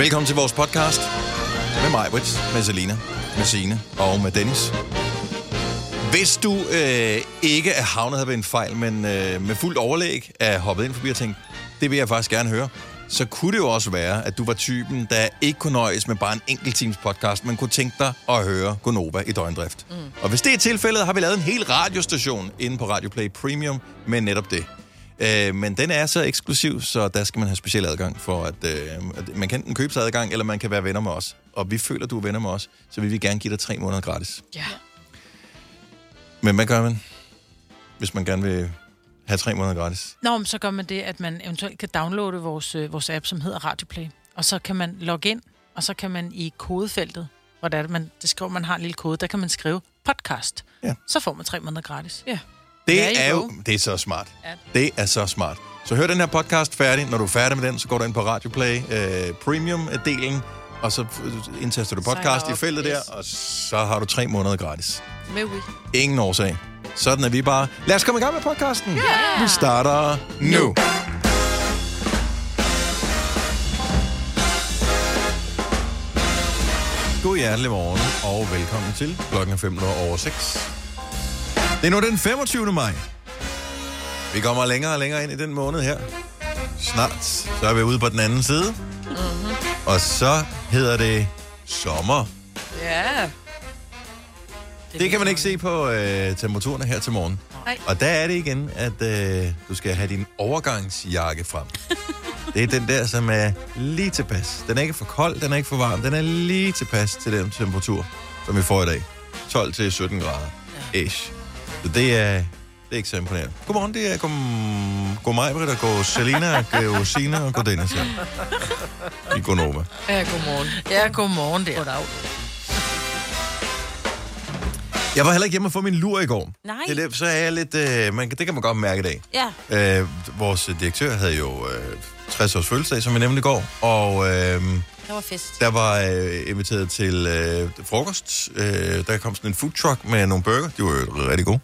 Velkommen til vores podcast med mig, Britt, med Selina, med Signe og med Dennis. Hvis du øh, ikke er havnet her ved en fejl, men øh, med fuldt overlæg er hoppet ind forbi og tænkt, det vil jeg faktisk gerne høre, så kunne det jo også være, at du var typen, der ikke kunne nøjes med bare en enkelt times podcast, men kunne tænke dig at høre Gonova i døgndrift. Mm. Og hvis det er tilfældet, har vi lavet en hel radiostation inde på Radio Play Premium med netop det. Øh, men den er så eksklusiv, så der skal man have speciel adgang for, at, øh, at man kan enten købe sig adgang, eller man kan være venner med os. Og vi føler, at du er venner med os, så vi vil gerne give dig tre måneder gratis. Ja. Men hvad gør man, hvis man gerne vil have tre måneder gratis? Nå, men så gør man det, at man eventuelt kan downloade vores, øh, vores app, som hedder Radioplay. Og så kan man logge ind, og så kan man i kodefeltet, hvor det er, man, det skriver, man har en lille kode, der kan man skrive podcast. Ja. Så får man tre måneder gratis. Ja. Det er jo det er så smart. Ja. Det er så smart. Så hør den her podcast færdig. Når du er færdig med den, så går du ind på Radio Play øh, Premium-delen, og så indtaster du podcast i feltet der, yes. og så har du tre måneder gratis. Med Wii. Ingen årsag. Sådan er vi bare. Lad os komme i gang med podcasten. Yeah. Vi starter nu. God hjertelig morgen, og velkommen til klokken er 5 over 6. Det er nu den 25. maj. Vi kommer længere og længere ind i den måned her. Snart, så er vi ude på den anden side. Mm-hmm. Og så hedder det sommer. Ja. Det kan man ikke se på øh, temperaturerne her til morgen. Nej. Og der er det igen, at øh, du skal have din overgangsjakke frem. det er den der, som er lige tilpas. Den er ikke for kold, den er ikke for varm. Den er lige tilpas til den temperatur, som vi får i dag. 12 til 17 grader. Ish. Så det er, det er ikke så imponerende. Godmorgen, det er god, god mig, Britt, og god Selina, god Sina og god Dennis her. I Gonova. Ja, godmorgen. Ja, godmorgen der. Goddag. Jeg var heller ikke hjemme og få min lur i går. Nej. Det er det, så er jeg lidt... Øh, man, det kan man godt mærke i dag. Ja. Øh, vores direktør havde jo øh, 60 års fødselsdag, som jeg nævnte i går, og øh, Der var fest. der var øh, inviteret til øh, frokost. Øh, der kom sådan en food truck med nogle burger. De var jo rigtig gode.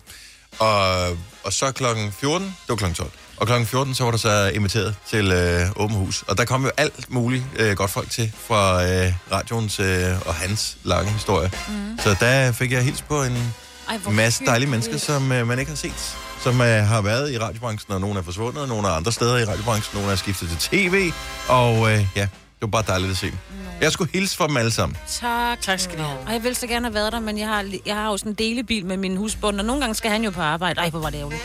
Og, og så klokken 14, det var klokken 12, og klokken 14, så var der så inviteret til øh, åben hus. Og der kom jo alt muligt øh, godt folk til fra øh, radioens øh, og hans lange historie. Mm. Så der fik jeg hils på en Ej, masse dejlige mennesker, som øh, man ikke har set. Som øh, har været i radiobranchen, og nogle er forsvundet, og nogle er andre steder i radiobranchen, nogle er skiftet til tv. Og øh, ja, det var bare dejligt at se dem. Jeg skulle hilse fra dem alle sammen. Tak. Tak skal du have. Og jeg ville så gerne have været der, men jeg har, jeg har jo sådan en delebil med min husbund, og nogle gange skal han jo på arbejde. Ej, hvor var det ærgerligt.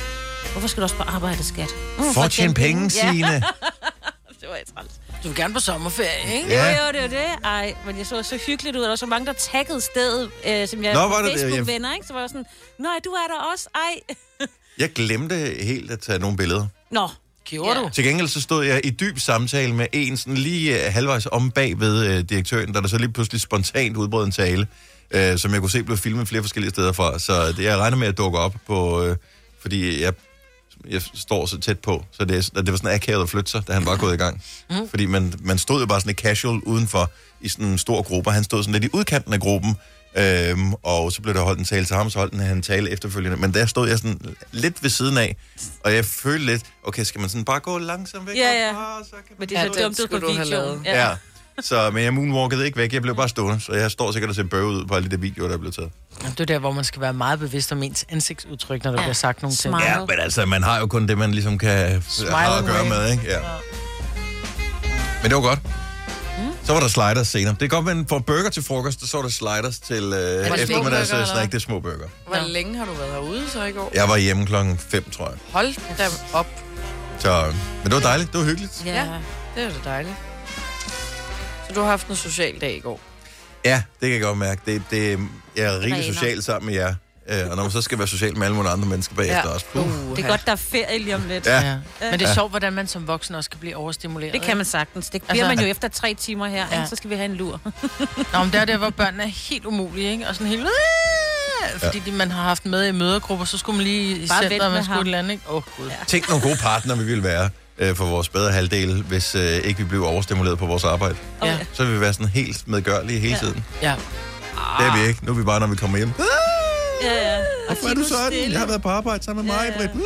Hvorfor skal du også på arbejde, skat? Mm, For at tjene penge, Ja, Signe. det var jeg træls. Du vil gerne på sommerferie, ikke? Ja. Jo, jo, det var det. Ej, men jeg så så hyggeligt ud, og der var så mange, der taggede stedet, øh, som jeg Nå, var det? Facebook-venner, ikke? Så var jeg sådan, nej, du er der også, ej. Jeg glemte helt at tage nogle billeder. Nå, Gjorde Ja. du? Til gengæld så stod jeg i dyb samtale med en sådan lige øh, halvvejs om bag ved øh, direktøren, der der så lige pludselig spontant udbrød en tale, øh, som jeg kunne se blev filmet flere forskellige steder fra. Så det, jeg regner med at dukke op på, øh, fordi jeg, jeg står så tæt på, så det, er- det var sådan akavet at flytte sig, da han var gået i gang. Mm. Fordi man, man stod jo bare sådan lidt casual udenfor i sådan en stor gruppe, og han stod sådan lidt i udkanten af gruppen, Øhm, og så blev der holdt en tale til ham, så holdt han en tale efterfølgende. Men der stod jeg sådan lidt ved siden af, og jeg følte lidt, okay, skal man sådan bare gå langsomt væk? Ja, ja. herfra, så kan man men det er Ja, så dumt ud på videoen. lavet. Ja. Så, men jeg moonwalkede ikke væk, jeg blev bare stående, så jeg står sikkert og ser bøve ud på alle de der videoer, der er blevet taget. Det er der, hvor man skal være meget bevidst om ens ansigtsudtryk, når der Ja. ja. bliver sagt nogle ting. Smile. Ja, men altså, man har jo kun det, man ligesom kan have at gøre away. med, ikke? Ja. Men det var godt. Så var der sliders senere. Det er godt, man får burger til frokost, så var der sliders til øh, det eftermiddags små burger, snack. eller? Det er små burger. Hvor længe har du været herude så i går? Jeg var hjemme klokken 5, tror jeg. Hold da op. Så, men det var dejligt. Det var hyggeligt. Ja. Ja. Det er da dejligt. Så du har haft en social dag i går? Ja, det kan jeg godt mærke. Det, det, jeg er rigtig Rener. social sammen med jer. Øh, og når man så skal være social med alle mulige andre mennesker bagefter Ja. også. Puh. Uh, Det er godt, der er ferie lige om lidt. Ja. Ja. Men det er sjovt, hvordan man som voksen også kan blive overstimuleret. Det kan man sagtens. Det bliver Altså- man jo efter tre timer her, Ja. ja. så skal vi have en lur. Nå, men det er der, hvor børnene er helt umulige, ikke? Og sådan helt... Fordi de, man har haft med i mødergrupper, så skulle man lige i centret, og man skulle et eller andet, ikke? Åh, oh, gud. Ja. Tænk nogle gode partner, vi ville være øh, for vores bedre halvdel, hvis øh, ikke vi blev overstimuleret på vores arbejde. Ja. Så ville vi være sådan helt medgørlige hele tiden. ja. Det er vi ikke. Nu er vi bare, når vi kommer hjem. Ja, ja. Og Hvorfor er du sådan? Jeg har været på arbejde sammen med mig, Ja, ja. Britt. Uh,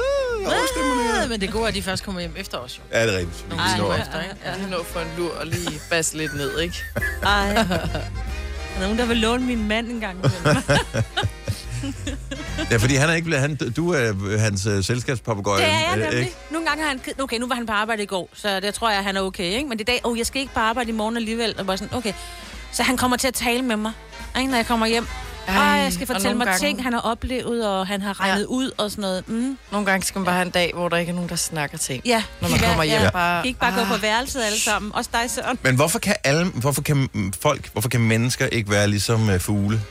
Ja, men det gode er, at de først kommer hjem efter os, jo. Ja, det er rigtigt. Vi Ej, når- ja. efter, ikke? Ja, nå for en lur og lige basse lidt ned, ikke? Ej. Er der nogen, der vil låne min mand en gang? imellem? Ja, fordi han er ikke blevet, han, du er hans uh, selskabspapagøje. Det er jeg øh, nemlig. ikke? Nogle gange har han... Okay, nu var han på arbejde i går, så det tror jeg, han er okay, ikke? Men i dag, oh, jeg skal ikke på arbejde i morgen alligevel. Og bare sådan, okay. Så han kommer til at tale med mig, ikke, når jeg kommer hjem. Ej, jeg skal fortælle mig gange- ting, han har oplevet, og han har regnet Ja. ud og sådan noget. Mm. Nogle gange skal man bare have en dag, hvor der ikke er nogen, der snakker ting. Ja. Når man kommer hjem, Ja. bare... Kan ikke bare gå Ah. på værelset alle sammen. Også dig, Søren. Men hvorfor kan alle, hvorfor kan mm, folk, hvorfor kan mennesker ikke være ligesom uh, fugle?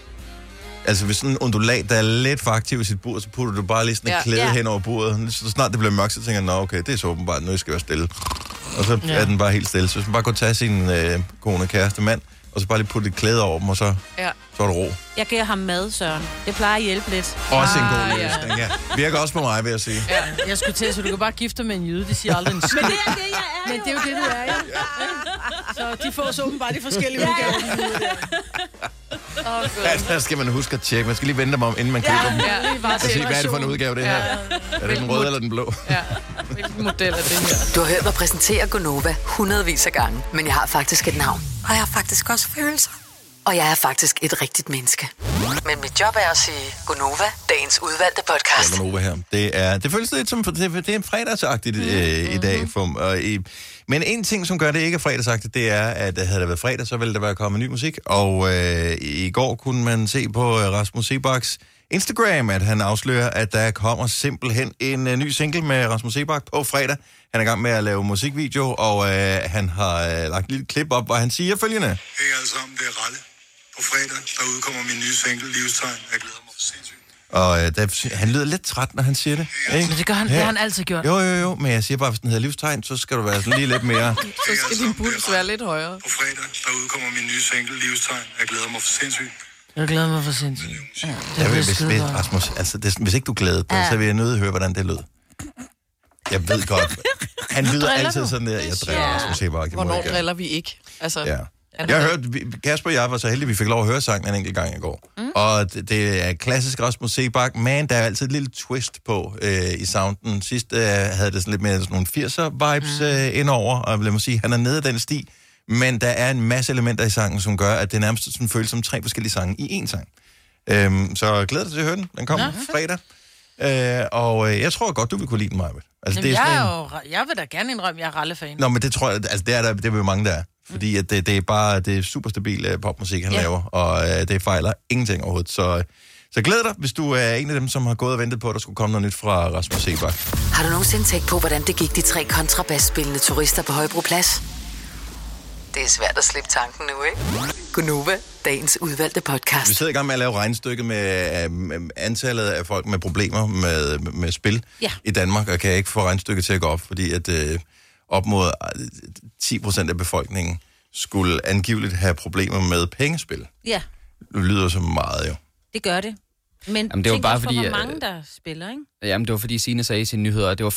Altså hvis sådan en undulat, der er lidt for aktiv i sit bur, så putter du bare lige sådan et Ja. klæde Ja. hen over bordet. Så snart det bliver mørkt, så tænker jeg, nå okay, det er så åbenbart, nu skal jeg være stille. Og så Ja. er den bare helt stille. Så hvis man bare kunne tage sin øh, kone, kæreste, mand, og så bare lige putte et klæde over dem, og så, Ja. Så er det ro. Jeg giver ham mad, Søren. Det plejer at hjælpe lidt. Også en Ah, god ja. løsning, ja. Virker også på mig, vil jeg sige. Ja, jeg skulle til, så du kan bare gifte dig med en jyde. De siger aldrig en skid. Men det er det, jeg er Men det er jo det, du er, jo. Så de får så åbenbart de forskellige udgaver. Åh, Gud. Ja, der skal man huske at tjekke. Man skal lige vente dem om, inden man køber dem. Ja, lige bare Og se, hvad er det for en udgave, det her? Er det den røde eller den blå? Ja, hvilken model er det her? Du har hørt mig præsentere Gonova hundredvis af gange, men jeg har faktisk et navn. Og jeg har faktisk også følelser. Og jeg er faktisk et rigtigt menneske. Men mit job er at sige Gonova, dagens udvalgte podcast. Nova her. Det, er, det føles lidt som, det, det er fredagsagtigt øh, i dag. For, og i, men en ting, som gør det ikke er fredagsagtigt, det er, at havde det været fredag, så ville der være kommet ny musik. Og øh, i går kunne man se på øh, Rasmus Sebaks Instagram, at han afslører, at der kommer simpelthen en øh, ny single med Rasmus Sebak på fredag. Han er i gang med at lave musikvideo, og øh, han har øh, lagt et lille klip op, hvor han siger følgende. Hej alle sammen, det er Ralle. På fredag, der udkommer min nye single, Livstegn. Jeg glæder mig for sindssygt. Og øh, der, han lyder lidt træt, når han siger det. Ikke? Men det gør han, det har han altid gjort. Jo, jo, jo, men jeg siger bare, hvis den hedder livstegn, så skal du være sådan lige lidt mere... Så skal din puls være lidt højere. På fredag, der udkommer min nye single, Livstegn. Jeg glæder mig for sindssygt. Jeg glæder mig for sindssygt. Ja, det Jeg vil, hvis. Rasmus, altså, det, hvis ikke du glæder dig, ja. så vil jeg nødt høre, hvordan det lød. Jeg ved godt. Han lyder altid du? sådan der. Jeg driller Ja. Rasmus Sebak. Hvornår driller vi ikke? Altså, Ja. Jeg har hørt, Kasper og jeg var så heldige, at vi fik lov at høre sangen en enkelt gang i går. Mm. Og det, det er klassisk Rasmus Sebak, men der er altid et lille twist på øh, i sounden. Sidst øh, havde det sådan lidt mere sådan nogle 80'er-vibes mm. øh, indover, og lad mig sige, han er nede af den sti. Men der er en masse elementer i sangen, som gør, at det nærmest sådan føles som tre forskellige sange i én sang. Øhm, så jeg glæder dig til at høre den. Den kommer fredag. Øh, og øh, jeg tror godt, du vil kunne lide den, Maja. Altså, Jamen, sådan jeg, en- er jo, jeg vil da gerne indrømme, at jeg er rallefan. Nå, men det tror jeg, altså det er der, det er jo mange, der er. Fordi at det, det er bare, det er super stabil uh, popmusik, han ja. Laver, og uh, det fejler ingenting overhovedet. Så, så glæd dig, hvis du er en af dem, som har gået og ventet på, at der skulle komme noget nyt fra Rasmus Sebak. Har du nogensinde tænkt på, hvordan det gik de tre kontrabasspillende turister på Højbroplads? Det er svært at slippe tanken nu, ikke? Gunova, dagens udvalgte podcast. Vi sidder i gang med at lave regnstykket med uh, antallet af folk med problemer med, med spil Ja. i Danmark, og kan ikke få regnstykket til at gå op, fordi at uh, op mod øh, 10 procent af befolkningen skulle angiveligt have problemer med pengespil. Ja, Det lyder så meget jo. det gør det. Men Jamen, det var bare på, fordi, hvor øh, mange der spiller, ikke? Jamen, det var fordi Signe sagde i sine nyheder, at det var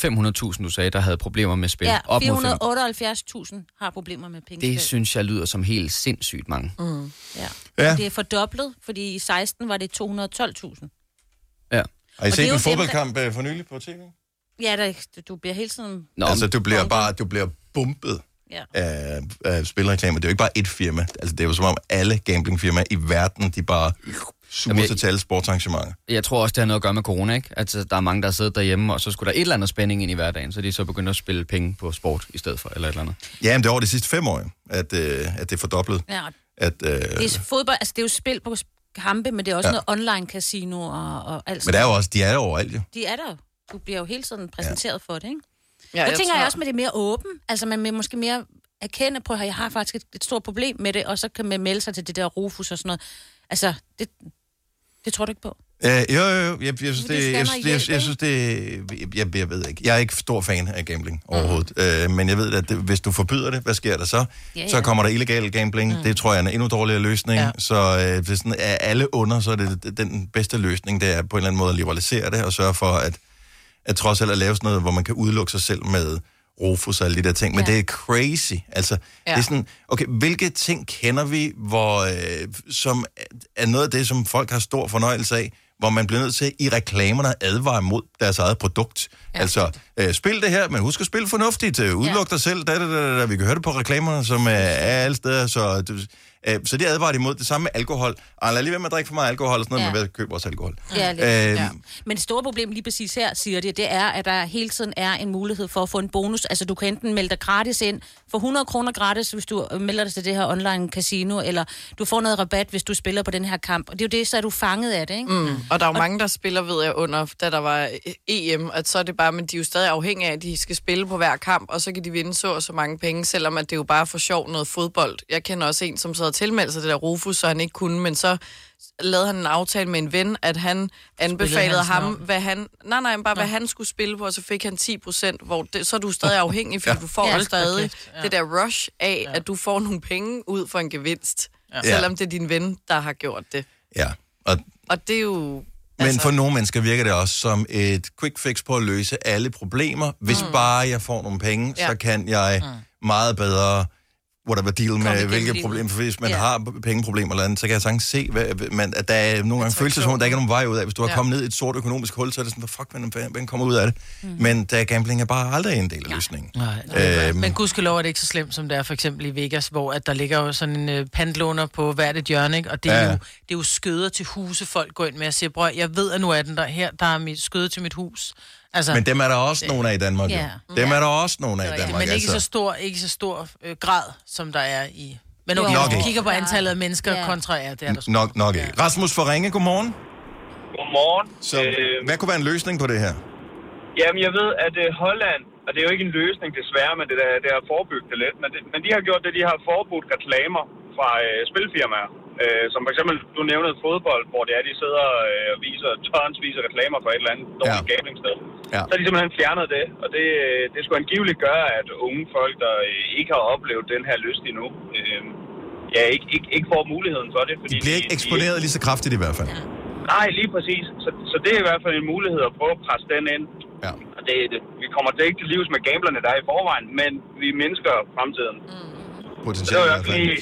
500.000, du sagde, der havde problemer med spil. Ja, Op mod fem. 478.000 har problemer med pengespil. Det synes jeg lyder som helt sindssygt mange. Mm, ja. Ja. ja. Det er fordoblet, fordi i 16 var det 212.000. Ja. Har I Og det set er en dem, der- fodboldkamp øh, for nylig på tv? Ja, der, du bliver hele tiden... Nå, altså, du bliver bare du bliver bumpet Ja. af, af spilreklamer. Det er jo ikke bare et firma. Altså, det er jo som om alle gamblingfirmaer i verden, de bare suger Jamen, jeg- sig til alle sportsarrangementer. jeg tror også, det har noget at gøre med corona, ikke? Altså, der er mange, der har siddet derhjemme, og så skulle der et eller andet spænding ind i hverdagen, så de så begyndt at spille penge på sport i stedet for, eller et eller andet. Ja, men det er over de sidste fem år, at, øh, at det er fordoblet. Ja, At, øh, det er fodbold, altså det er jo spil på kampe, men det er også Ja. noget online casino og, og alt men der er jo også, de er jo overalt, jo. De er der. Du bliver jo hele tiden præsenteret ja. for det, ikke? Ja, jeg tænker tror- jeg også med det mere åben. Altså man vil måske mere erkende på, at jeg har faktisk et, et stort problem med det, og så kan man melde sig til det der Rufus og sådan noget. Altså, det, det tror du ikke på? Øh, jo, jo, jo. Jeg, jeg, synes, det det, jeg, jeg, hjælp, jeg synes, det... Jeg, jeg ved ikke. Jeg er ikke stor fan af gambling overhovedet. Øh, men jeg ved, at det, hvis du forbyder det, hvad sker der så? Ja, Så ja. kommer der illegal gambling. Mm. Det tror jeg er en endnu dårligere løsning. Ja. Ja. Så øh, hvis sådan er alle under, så er det den bedste løsning, det er på en eller anden måde at liberalisere det og sørge for, at, at trods alt at lave sådan noget, hvor man kan udelukke sig selv med Rufus og alle de der ting. Men Ja. det er crazy. Altså, ja. det er Ja. sådan, okay, hvilke ting kender vi, hvor, øh, som er noget af det, som folk har stor fornøjelse af, hvor man bliver nødt til i reklamerne at advare mod deres eget produkt. Ja, altså, øh, spil det her, men husk at spille fornuftigt. Øh, udluk dig selv. Da, da, da, da. Vi kan høre det på reklamerne, som er, er alle steder. Så, det, øh, så det advarer imod. Det samme med alkohol. Ej, lad lige være med at drikke for meget alkohol og sådan noget, Ja. men ved at købe også alkohol. Ja, lidt. Øh, ja. Men det store problem lige præcis her, siger de, det er, at der hele tiden er en mulighed for at få en bonus. Altså, du kan enten melde dig gratis ind for 100 kroner gratis, hvis du øh, melder dig til det her online casino, eller du får noget rabat, hvis du spiller på den her kamp. Og det er jo det, så er du fanget af det, ikke? Mm. Og der er jo mange, der spiller, ved jeg, under, da der var øh, EM, at så er det bare, men de er jo stadig afhængige af, at de skal spille på hver kamp, og så kan de vinde så og så mange penge, selvom at det er jo bare for sjov noget fodbold. Jeg kender også en, som så havde tilmeldt sig det der Rufus, så han ikke kunne, men så lavede han en aftale med en ven, at han anbefalede ham, navn? hvad han, nej, nej, bare hvad han skulle spille på, og så fik han 10 procent, hvor det, så er du stadig afhængig, fordi Ja. du får Ja. stadig ja. det der rush af, at du får nogle penge ud for en gevinst, Ja. selvom det er din ven, der har gjort det. ja, og Og det er jo... Men altså- for nogle mennesker virker det også som et quick fix på at løse alle problemer. Hvis mm. bare jeg får nogle penge, ja. Ja. så kan jeg meget bedre whatever deal med igennem hvilke livet. problemer. For hvis man Ja. har pengeproblemer eller andet, så kan jeg sagtens se, hvad, man, at der er nogle gange følelser, som om, der ikke er nogen vej ud af. Hvis du har Ja. kommet ned i et sort økonomisk hul, så er det sådan, fuck, man, man kommer ud af det. Mm. Men der gambling er bare aldrig en del af løsningen. Nej, Øhm. Men gudskelov er det ikke så slemt, som det er for eksempel i Vegas, hvor at der ligger jo sådan en øh, pantlåner på hvert et hjørne, ikke? og det er, Ja. ja. jo, det er jo skøder til huse, folk går ind med og siger, bror, jeg ved, at nu er den der her, der er mit skøde til mit hus. Altså, Men dem er der også nogle af i Danmark, Ja. jo. Dem er der også nogle af i er Danmark. men ikke så altså. stor, ikke så stor øh, grad, som der er i... Men okay, Nok ikke. kigger på antallet af mennesker Ja. kontra, ja, det er der. Nok, nok ikke. Rasmus for Ringe, godmorgen. Godmorgen. Så hvad kunne være en løsning på det her? Jamen, jeg ved, at uh, Holland, og det er jo ikke en løsning desværre, men det, der, det har forebygget det lidt, men, det, men de har gjort det, de har forbudt reklamer fra uh, spilfirmaer. Uh, som for eksempel, du nævnede fodbold, hvor det er, de sidder uh, og viser tonsvis af reklamer for et eller andet dårligt Ja. gablingsted. Ja. Så har de simpelthen fjernet det, og det, øh, det skulle angiveligt gøre, at unge folk, der øh, ikke har oplevet den her lyst endnu, øh, ja, ikke, ikke, ikke får muligheden for det. Fordi De bliver ikke eksponeret lige så kraftigt i hvert fald. Nej, lige præcis. Så, så det er i hvert fald en mulighed at prøve at presse den ind. Ja. Og det, det, vi kommer det ikke til livs med gamblerne, der er i forvejen, men vi mindsker fremtiden. Mm. Så det var i hvert fald lige,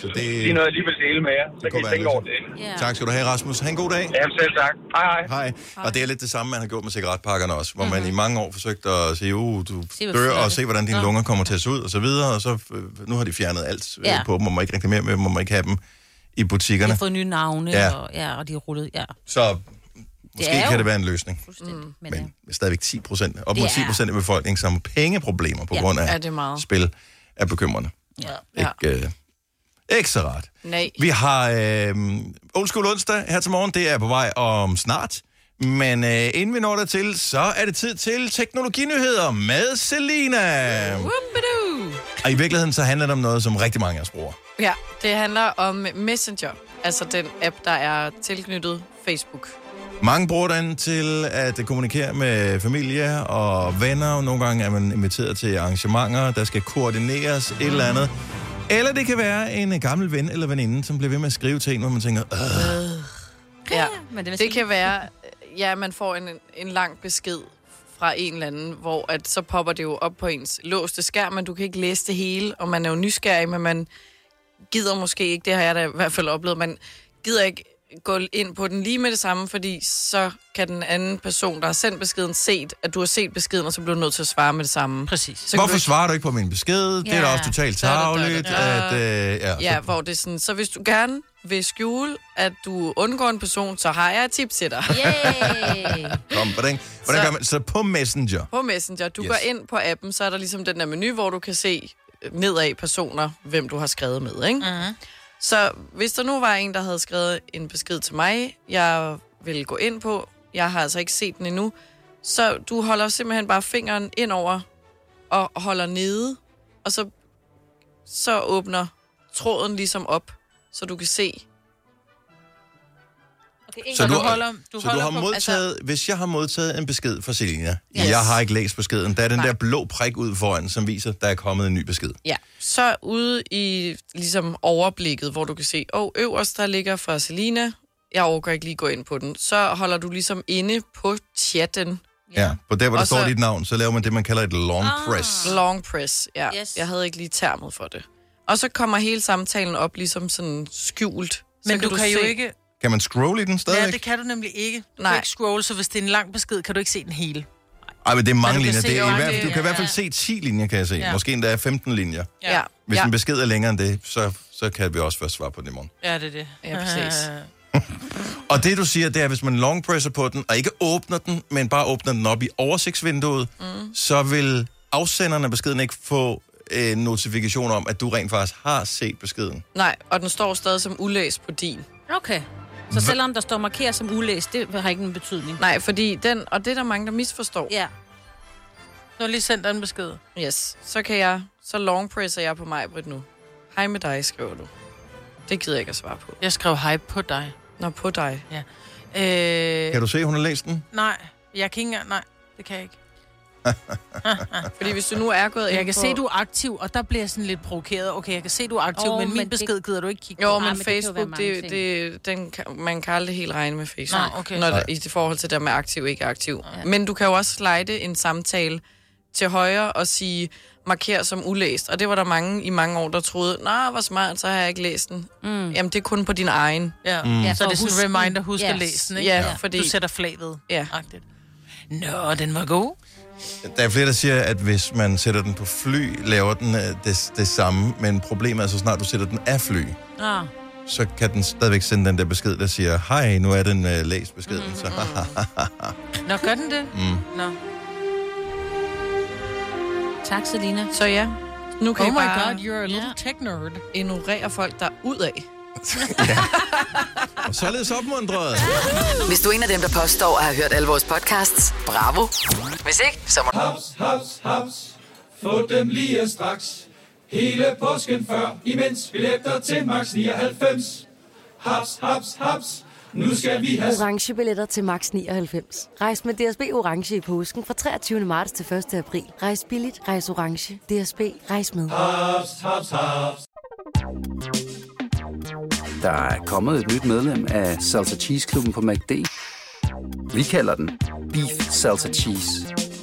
det, noget, jeg lige vil dele med jer. Så kunne kan I tænke over det. Ja. tak skal du have, Rasmus. Ha' en god dag. Jamen selv tak. Hej hej. Hej. Og det er lidt det samme, man har gjort med cigaretpakkerne også, hvor man i mange år forsøgte at sige, uh, du. Se, dør, og det- se, hvordan dine Nå. lunger kommer til at se ud, og så videre, og så øh, nu har de fjernet alt øh, Ja. på dem, man må ikke reklamere med dem, man må ikke have dem i De butikkerne. har fået nye navne, Ja. ja. Og, ja, og de er rullet, ja. Så måske er kan det være en løsning. Mm. Men, Men stadigvæk 10 procent, op Det mod er- 10 procent af befolkningen, som har pengeproblemer på Ja. grund af Ja, det er meget. spil, er bekymrende. Ja. Ja. Ikke, øh, ikke så rart. Nej. Vi har øh, School onsdag her til morgen. Det er på vej om snart. Men øh, inden vi når dertil, så er det tid til teknologinyheder med Selina. Whoopidoo. Og i virkeligheden så handler det om noget, som rigtig mange af os bruger. Ja, det handler om Messenger, altså den app, der er tilknyttet Facebook. Mange bruger den til at kommunikere med familie og venner. Og nogle gange er man inviteret til arrangementer, der skal koordineres et eller andet. Eller det kan være en gammel ven eller veninde, som bliver ved med at skrive til en, hvor man tænker, Åh, Ja, Men det, det kan være, ja, man får en, en lang besked fra en eller anden, hvor at så popper det jo op på ens låste skærm, men du kan ikke læse det hele, og man er jo nysgerrig, men man gider måske ikke, det har jeg da i hvert fald oplevet, man gider ikke gå ind på den lige med det samme, fordi så kan den anden person, der har sendt beskeden, set, at du har set beskeden, og så bliver du nødt til at svare med det samme. Præcis. Så du Hvorfor ikke- svarer du ikke på min besked? Det er da Ja. også totalt da. At, øh, ja, Ja, så, hvor det er sådan, så hvis du gerne vil skjule, at du undgår en person, så har jeg et tip til dig. Yay! kom, hvordan, hvordan Så- gør man? Så på Messenger. På Messenger, du Yes. går ind på appen, så er der ligesom den der menu, hvor du kan se nedad personer, hvem du har skrevet med, ikke? Mm-hmm. Så hvis der nu var en, der havde skrevet en besked til mig, jeg vil gå ind på, jeg har altså ikke set den endnu, så du holder simpelthen bare fingeren ind over og holder nede, og så, så åbner tråden ligesom op, så du kan se, Okay, Så Så du, du holder- du så holder du har på- modtaget, altså, hvis jeg har modtaget en besked fra Selina, yes. Jeg har ikke læst beskeden, der er den Nej. der blå prik ud foran, som viser, der er kommet en ny besked. Ja, så ude i ligesom overblikket, hvor du kan se, åh, oh, øverst der ligger fra Selina, jeg overgår ikke lige gå ind på den, så holder du ligesom inde på chatten, Ja. På der, hvor der Og står så- dit navn, så laver man det, man kalder et long Ah. press. long press, ja. Yes. Jeg havde ikke lige termet for det. Og så kommer hele samtalen op ligesom sådan skjult. Så Men du kan jo se- ikke... Kan man scrolle i den Ja, stadigvæk? det kan du nemlig ikke. Du Nej. kan ikke scrolle, så hvis det er en lang besked, kan du ikke se den hele. Ej, men det er mange Men du kan linjer. Det er i hvert, fald- du kan i hvert fald ja. se 10 linjer, kan jeg se. Ja. Måske endda 15 linjer. Ja. Hvis ja. en besked er længere end det, så, så kan vi også først svare på den i morgen. Ja, det er det. Ja, præcis. Og det, du siger, det er, hvis man longpresser på den, og ikke åbner den, men bare åbner den op i oversigtsvinduet, mm. så vil afsenderen af beskeden ikke få en notifikation om, at du rent faktisk har set beskeden. Nej, og den står stadig som ulæst på din. Okay. Så selvom der står markeret som ulæst, det har ikke en betydning. Nej, fordi den, og det er der mange, der misforstår. Ja. Du har lige sendt dig en besked. Yes, så kan jeg, så longpresser jeg på mig, Britt, nu. Hej med dig, skriver du. Det gider jeg ikke at svare på. Jeg skrev hej på dig. Nå, på dig. Øh, Kan du se, hun har læst den? Nej, jeg kan ikke engang... Nej, det kan jeg ikke. Fordi hvis du nu er gået Jeg kan på... se, du er aktiv, og der bliver jeg sådan lidt provokeret. Okay, jeg kan se, du er aktiv, Åh, men min men det- besked gider du ikke kigge Jo, på. men, men det jo være Facebook, det, ting. det, den kan, man kan aldrig helt regne med Facebook. Nå, okay. Når, Nej. det- I det forhold til det med aktiv og ikke aktiv. Ja. Men du kan jo også slide en samtale til højre og sige, marker som ulæst. Og det var der mange i mange år, der troede, nå, hvor smart, så har jeg ikke læst den. Mm. Jamen, det er kun på din egen. Ja. Mm. Ja, Så det er sådan en huske reminder, husk Yes. at læse den, ikke? Ja, fordi- Du sætter flaget. Ja. Agtigt. Nå, den var god. Der er flere, der siger, at hvis man sætter den på fly, laver den øh, det, det samme, men problemet er, så snart du sætter den af fly, Ah. så kan den stadigvæk sende den der besked, der siger, hej, nu er den uh, læst beskeden. Mm, så, Nå, gør den det? mm. Nå. Tak, Selina. Så ja, nu kan Oh I my bare god, you're a little tech nerd. ignorere folk, der er ud af. Og således opmuntret. Hvis du er en af dem, der påstår at have hørt alle vores podcasts, bravo. Hvis ikke, så må Haps, haps, haps. Få dem lige straks. Hele påsken før, imens billetter til max 99. Haps, haps, haps. Nu skal vi have orange billetter til max 99. Rejs med DSB orange i påsken fra 23. marts til 1. april. Rejs billigt, rejs orange. DSB rejs med. haps, haps, haps. Der er kommet et nyt medlem af Salsa Cheese Klubben på MACD. Vi kalder den Beef Salsa Cheese,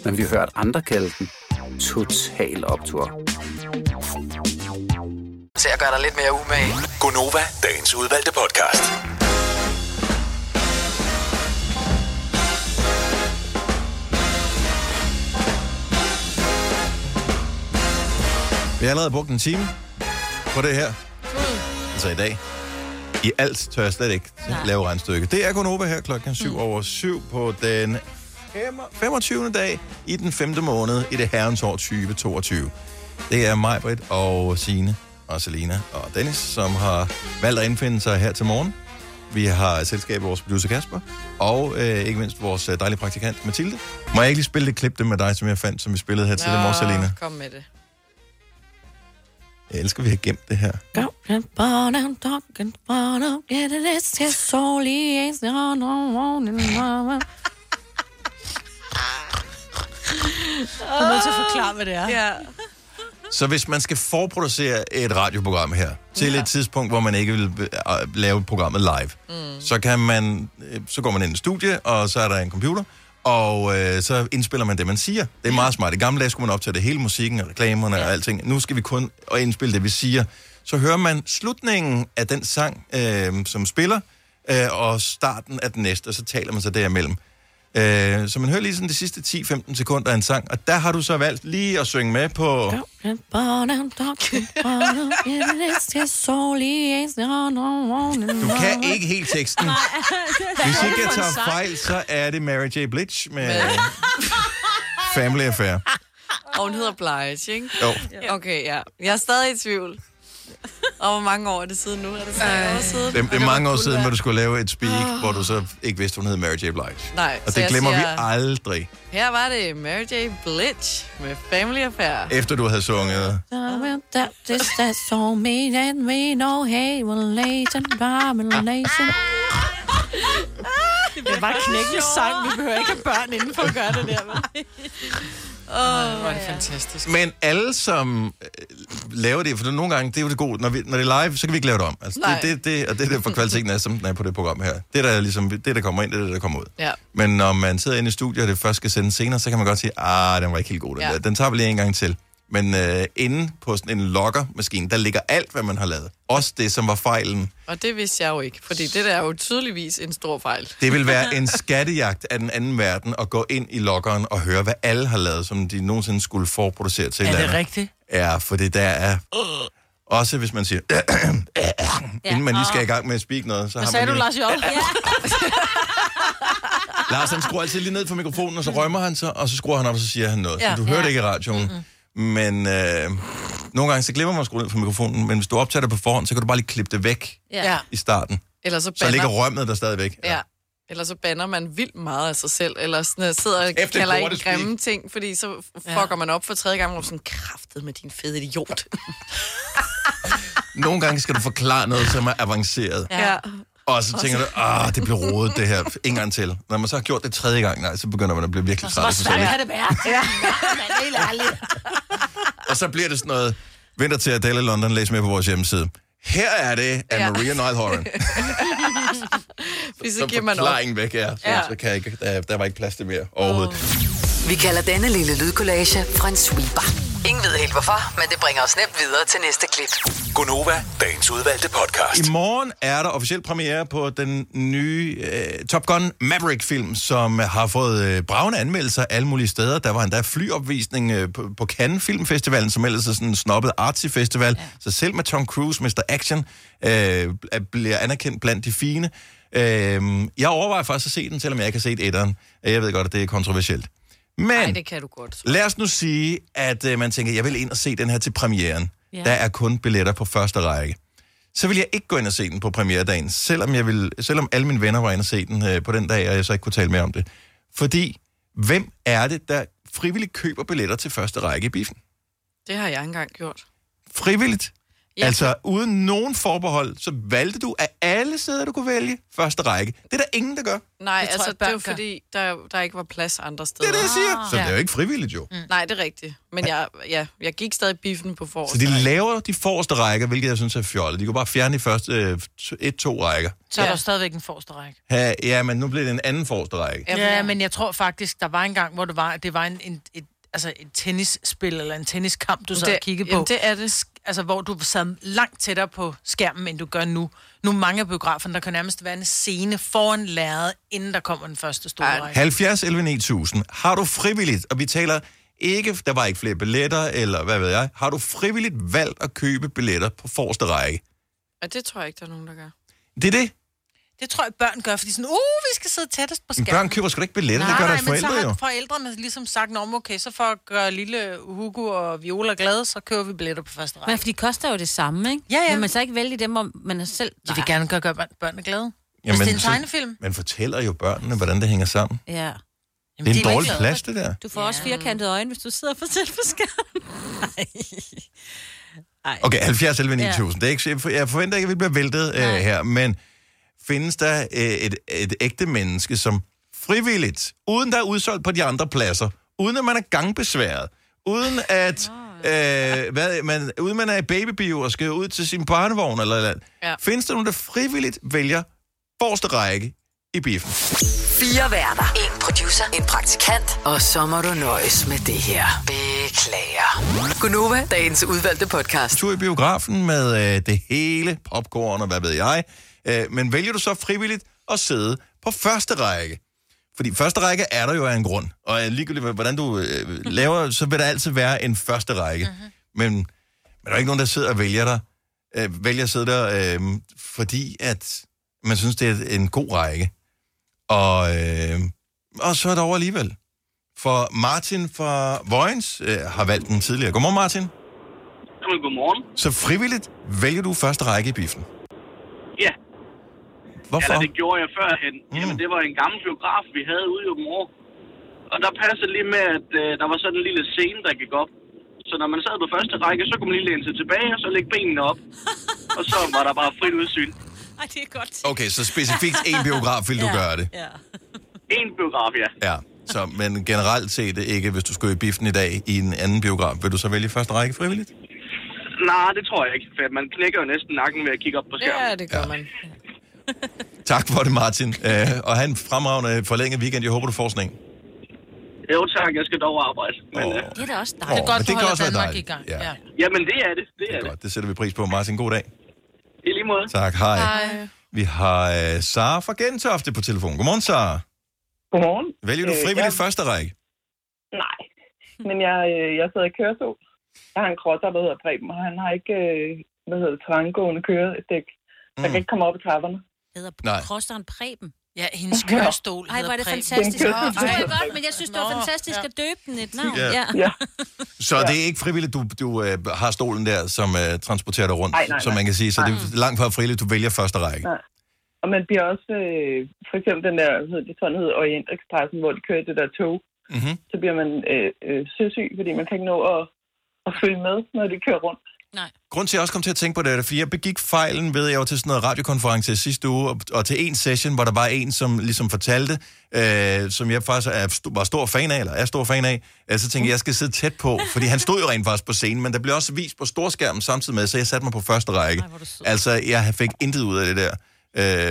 men vi har hørt andre kalde den Total Optor. til at gøre dig lidt mere umage. Gonova, dagens udvalgte podcast. Vi har allerede brugt en time på det her. Altså i dag. I alt tør jeg slet ikke lave regnstykke. Det er Gunova her klokken 7 over 7 på den 25. dag i den 5. måned i det herrens år 2022. Det er mig, Britt og Signe og Selina og Dennis, som har valgt at indfinde sig her til morgen. Vi har selskab af vores producer Kasper, og øh, ikke mindst vores øh, dejlige praktikant Mathilde. Må jeg ikke lige spille det klip det med dig, som jeg fandt, som vi spillede her til morgen, Selina? kom med det. Jeg elsker, at vi har gemt det her. Du er nødt til at forklare, hvad det er. Ja. Så hvis man skal forproducere et radioprogram her, til et tidspunkt, hvor man ikke vil øh, lave programmet live, mm. så kan man, øh, så går man ind i studie, og så er der en computer, og øh, så indspiller man det, man siger. Det er meget smart. I gamle dage skulle man optage det hele musikken og reklamerne ja. og alting. Nu skal vi kun og indspille det, vi siger. Så hører man slutningen af den sang, øh, som spiller, øh, og starten af den næste, og så taler man så derimellem. Øh, så man hører lige sådan de sidste 10-15 sekunder af en sang, og der har du så valgt lige at synge med på... Du kan ikke helt teksten. Hvis ikke jeg tager fejl, så er det Mary J. Blige med Family Affair. Og hun hedder Blige, ikke? Jo. Okay, ja. Jeg er stadig i tvivl. Og hvor mange år er det siden nu? Er det tre år siden? Det, det er mange år siden, hvor du skulle lave et speak, hvor du så ikke vidste, hun hed Mary J. Blige. Nej, Og så det jeg glemmer vi siger- aldrig, Her var det Mary J. Blige med Family Affair. efter du havde sunget. Det er bare knækkende sang. Vi behøver ikke have børn inden for at gøre det der. Men... Åh, hvor er det fantastisk. Men alle, som øh, laver det, for det, nogle gange, det er jo det gode, når, vi, når det er live, så kan vi ikke lave det om. Altså, Nej. det, det, det, og det er der for kvaliteten er, som den er på det program her. Det, der er ligesom, det, der kommer ind, det er det, der kommer ud. Ja. Men når man sidder inde i studiet, og det først skal sendes senere, så kan man godt sige, ah, den var ikke helt god, den, ja. der. den tager vi lige en gang til. Men øh, inde på sådan en loggermaskine, der ligger alt, hvad man har lavet. Også det, som var fejlen. Og det vidste jeg jo ikke, fordi det der er jo tydeligvis en stor fejl. Det vil være en skattejagt af den anden verden at gå ind i loggeren og høre, hvad alle har lavet, som de nogensinde skulle forproducere til Er det andet. rigtigt? Ja, for det der er... Også hvis man siger... inden man lige skal i gang med at speak noget, så Hvad har sagde man du, lige... Lars Joel? Lars, han skruer altid lige ned for mikrofonen, og så rømmer han sig, og så skruer han op, og så siger han noget. Ja. Så du hører Ja. det ikke i radioen. Men øh, nogle gange, så glemmer man at skrue ned for mikrofonen, men hvis du optager det på forhånd, så kan du bare lige klippe det væk Ja. i starten. Eller så Så ligger banner, rømmet der stadigvæk. ja. Eller så banner man vildt meget af sig selv, eller sådan, øh, sidder og Efter kalder ikke grimme ting, fordi så fucker man op for tredje gang, og sådan, kraftet med din fede idiot. Nogle gange skal du forklare noget, som er avanceret. ja. Og så tænker du, ah, det bliver rodet det her. En gang til. Når man så har gjort det tredje gang, nej, så begynder man at blive virkelig træt sig selv. ikke? det være? Ja. Men helt ærligt. Og så bliver det sådan noget, vinter til Adele i London, læs med på vores hjemmeside. Her er det af Ja. Maria Neilhoran. Fordi så Så giver man op. væk er, så, Ja. så kan jeg ikke, der, der var ikke plads til mere overhovedet. Vi kalder denne lille lydkollage Frans sweeper. Ingen ved helt hvorfor, men det bringer os nemt videre til næste klip. Gunova, dagens udvalgte podcast. I morgen er der officiel premiere på den nye øh, Top Gun Maverick-film, som har fået øh, bravende anmeldelser alle mulige steder. Der var endda flyopvisning øh, på, på Cannes Filmfestivalen, som ellers er sådan en snobbet artsy festival. Ja. Så selv med Tom Cruise, Mr. Action, øh, er- bliver anerkendt blandt de fine. Øh, jeg overvejer faktisk at se den, selvom jeg ikke har set etteren. Jeg ved godt, at det er kontroversielt. Men Nej, det kan du godt. lad os nu sige, at øh, man tænker, jeg vil ind og se den her til premieren. Ja. Der er kun billetter på første række. Så vil jeg ikke gå ind og se den på premieredagen, selvom, jeg vil, selvom alle mine venner var inde og se den øh, på den dag, og jeg så ikke kunne tale mere om det. Fordi, hvem er det, der frivilligt køber billetter til første række i biffen? Det har jeg engang gjort. Frivilligt? Ja. Ja. Altså, uden nogen forbehold, så valgte du af alle sæder, du kunne vælge første række. Det er der ingen, der gør. Nej, Det altså, jeg, det er jo fordi, der, der ikke var plads andre steder. Det er det, jeg siger. Så det er jo ikke frivilligt, jo. Mm. Nej, det er rigtigt. Men jeg, ja, jeg gik stadig biffen på Så forreste. de laver de forreste rækker, hvilket jeg synes er fjollet. De kunne bare fjerne de første øh, et-to rækker. Så er Ja. der stadigvæk en forreste række. Ha, ja, men nu bliver det en anden forreste række. Ja, Ja, men jeg tror faktisk, der var en gang, hvor det var, det var en, en, et, altså et tennisspil eller en tenniskamp, du sad det, og kiggede på. Jamen, det er det. Altså, hvor du sad langt tættere på skærmen, end du gør nu. Nu er mange af biograferne, der kan nærmest være en scene foran lærredet, inden der kommer den første store Ej. række. 70 11 9000. Har du frivilligt, og vi taler ikke, der var ikke flere billetter, eller hvad ved jeg, har du frivilligt valgt at købe billetter på forreste række? Ja, det tror jeg ikke, der er nogen, der gør. Det er det. Det tror jeg, børn gør, fordi sådan, uh, vi skal sidde tættest på Men skærmen. børn køber sgu ikke billetter, Nej, det gør deres men så forældre har jo. forældrene ligesom sagt, om okay, så for at gøre lille Hugo og Viola glade, så køber vi billetter på første række. Men fordi de koster jo det samme, ikke? Ja, ja. Vil man så ikke vælge dem, hvor man er selv... De vil gerne gøre, gøre børn- børnene glade. Hvis det er en så- tegnefilm. Man fortæller jo børnene, hvordan det hænger sammen. Ja. Jamen, Det er de en jo dårlig ikke plads, det der. Du får ja. også firkantede øjne, hvis du sidder for tæt på skærmen. Okay, 70 11 9000. Det er ikke, jeg for- jeg forventer ikke, at vi bliver væltet øh, her, men findes der øh, et, et ægte menneske, som frivilligt, uden der er udsolgt på de andre pladser, uden at man er gangbesværet, uden at øh, hvad, man, uden man er i babybio og skal ud til sin barnevogn eller, eller Ja. findes der nogen, der frivilligt vælger forreste række i biffen? Fire værter. En producer. En praktikant. Og så må du nøjes med det her. Beklager. Gunova, dagens udvalgte podcast. tur i biografen med øh, det hele, popcorn og hvad ved jeg. Øh, men vælger du så frivilligt at sidde på første række? Fordi første række er der jo af en grund. Og ligegyldigt hvordan du øh, laver, så vil der altid være en første række. Mm-hmm. Men, men der er ikke nogen, der sidder og vælger dig, øh, vælger at sidde der, øh, fordi at man synes, det er en god række. Og, øh, og så er der over alligevel. For Martin fra Vojens øh, har valgt den tidligere. Godmorgen, Martin. Jamen, godmorgen. Så frivilligt vælger du første række i biffen. Ja, Hvorfor? eller det gjorde jeg førhen. Mm. Jamen, det var en gammel biograf, vi havde ude i Åbenrå. Og der passede lige med, at øh, der var sådan en lille scene, der gik op. Så når man sad på første række, så kunne man lige læne sig tilbage, og så lægge benene op. og så var der bare frit udsyn. Ej, det er godt. Okay, så specifikt en biograf vil du gøre det. Ja. En biograf, ja. Ja. Så, men generelt set ikke, hvis du skulle i biffen i dag i en anden biograf, vil du så vælge første række frivilligt? Nej, det tror jeg ikke, for man knækker jo næsten nakken ved at kigge op på skærmen. Ja, det gør ja. man. Tak for det, Martin. Uh, og have en fremragende forlænget weekend. Jeg håber, du får sådan en. Jo tak, jeg skal dog arbejde. Men, oh. Det er da også dejligt. men det kan også være dejligt. Ja. Ja. Jamen, det er det. Det er det. Godt, det sætter vi pris på. Martin, god dag. I lige måde. Tak, hej. Vi har uh, Sara fra Gentofte på telefon. Godmorgen, Sara. Godmorgen. Vælger du Øh, frivilligt jeg- første række? Nej, men jeg, øh, jeg sidder i kørestol. Jeg har en krosser, der hedder Preben, og han har ikke, øh, hvad hedder det, tranggående køredæk. Jeg kan ikke komme op i trapperne. Hedder Nej. Crosseren Preben. Ja, hendes kørestol Ej, hvor er det hedder Preben. fantastisk. Det var godt, men jeg synes, det var fantastisk ja. at døbe den et navn. Ja. Ja. Ja. Så det er ikke frivilligt, du, du uh, har stolen der, som uh, transporterer dig rundt, Nej, nej, som man nej. kan sige. Så det er langt fra frivilligt, du vælger første række. Nej. Og man bliver også, øh, for eksempel den der, det sådan hedder Orient Expressen, hvor de kører det der tog, Mm-hmm. så bliver man øh, øh, søsyg, fordi man kan ikke nå at, at følge med, når de kører rundt. Grunden til, at jeg også kom til at tænke på det, er, fordi jeg begik fejlen, ved jeg jo til sådan noget radiokonference sidste uge, og, og til en session, hvor der var en, som ligesom fortalte, øh, som jeg faktisk er, var stor fan af, eller er stor fan af, øh, så tænkte jeg, jeg skal sidde tæt på, fordi han stod jo rent faktisk på scenen, men der blev også vist på storskærmen samtidig med, så jeg satte mig på første række. altså, jeg fik intet ud af det der,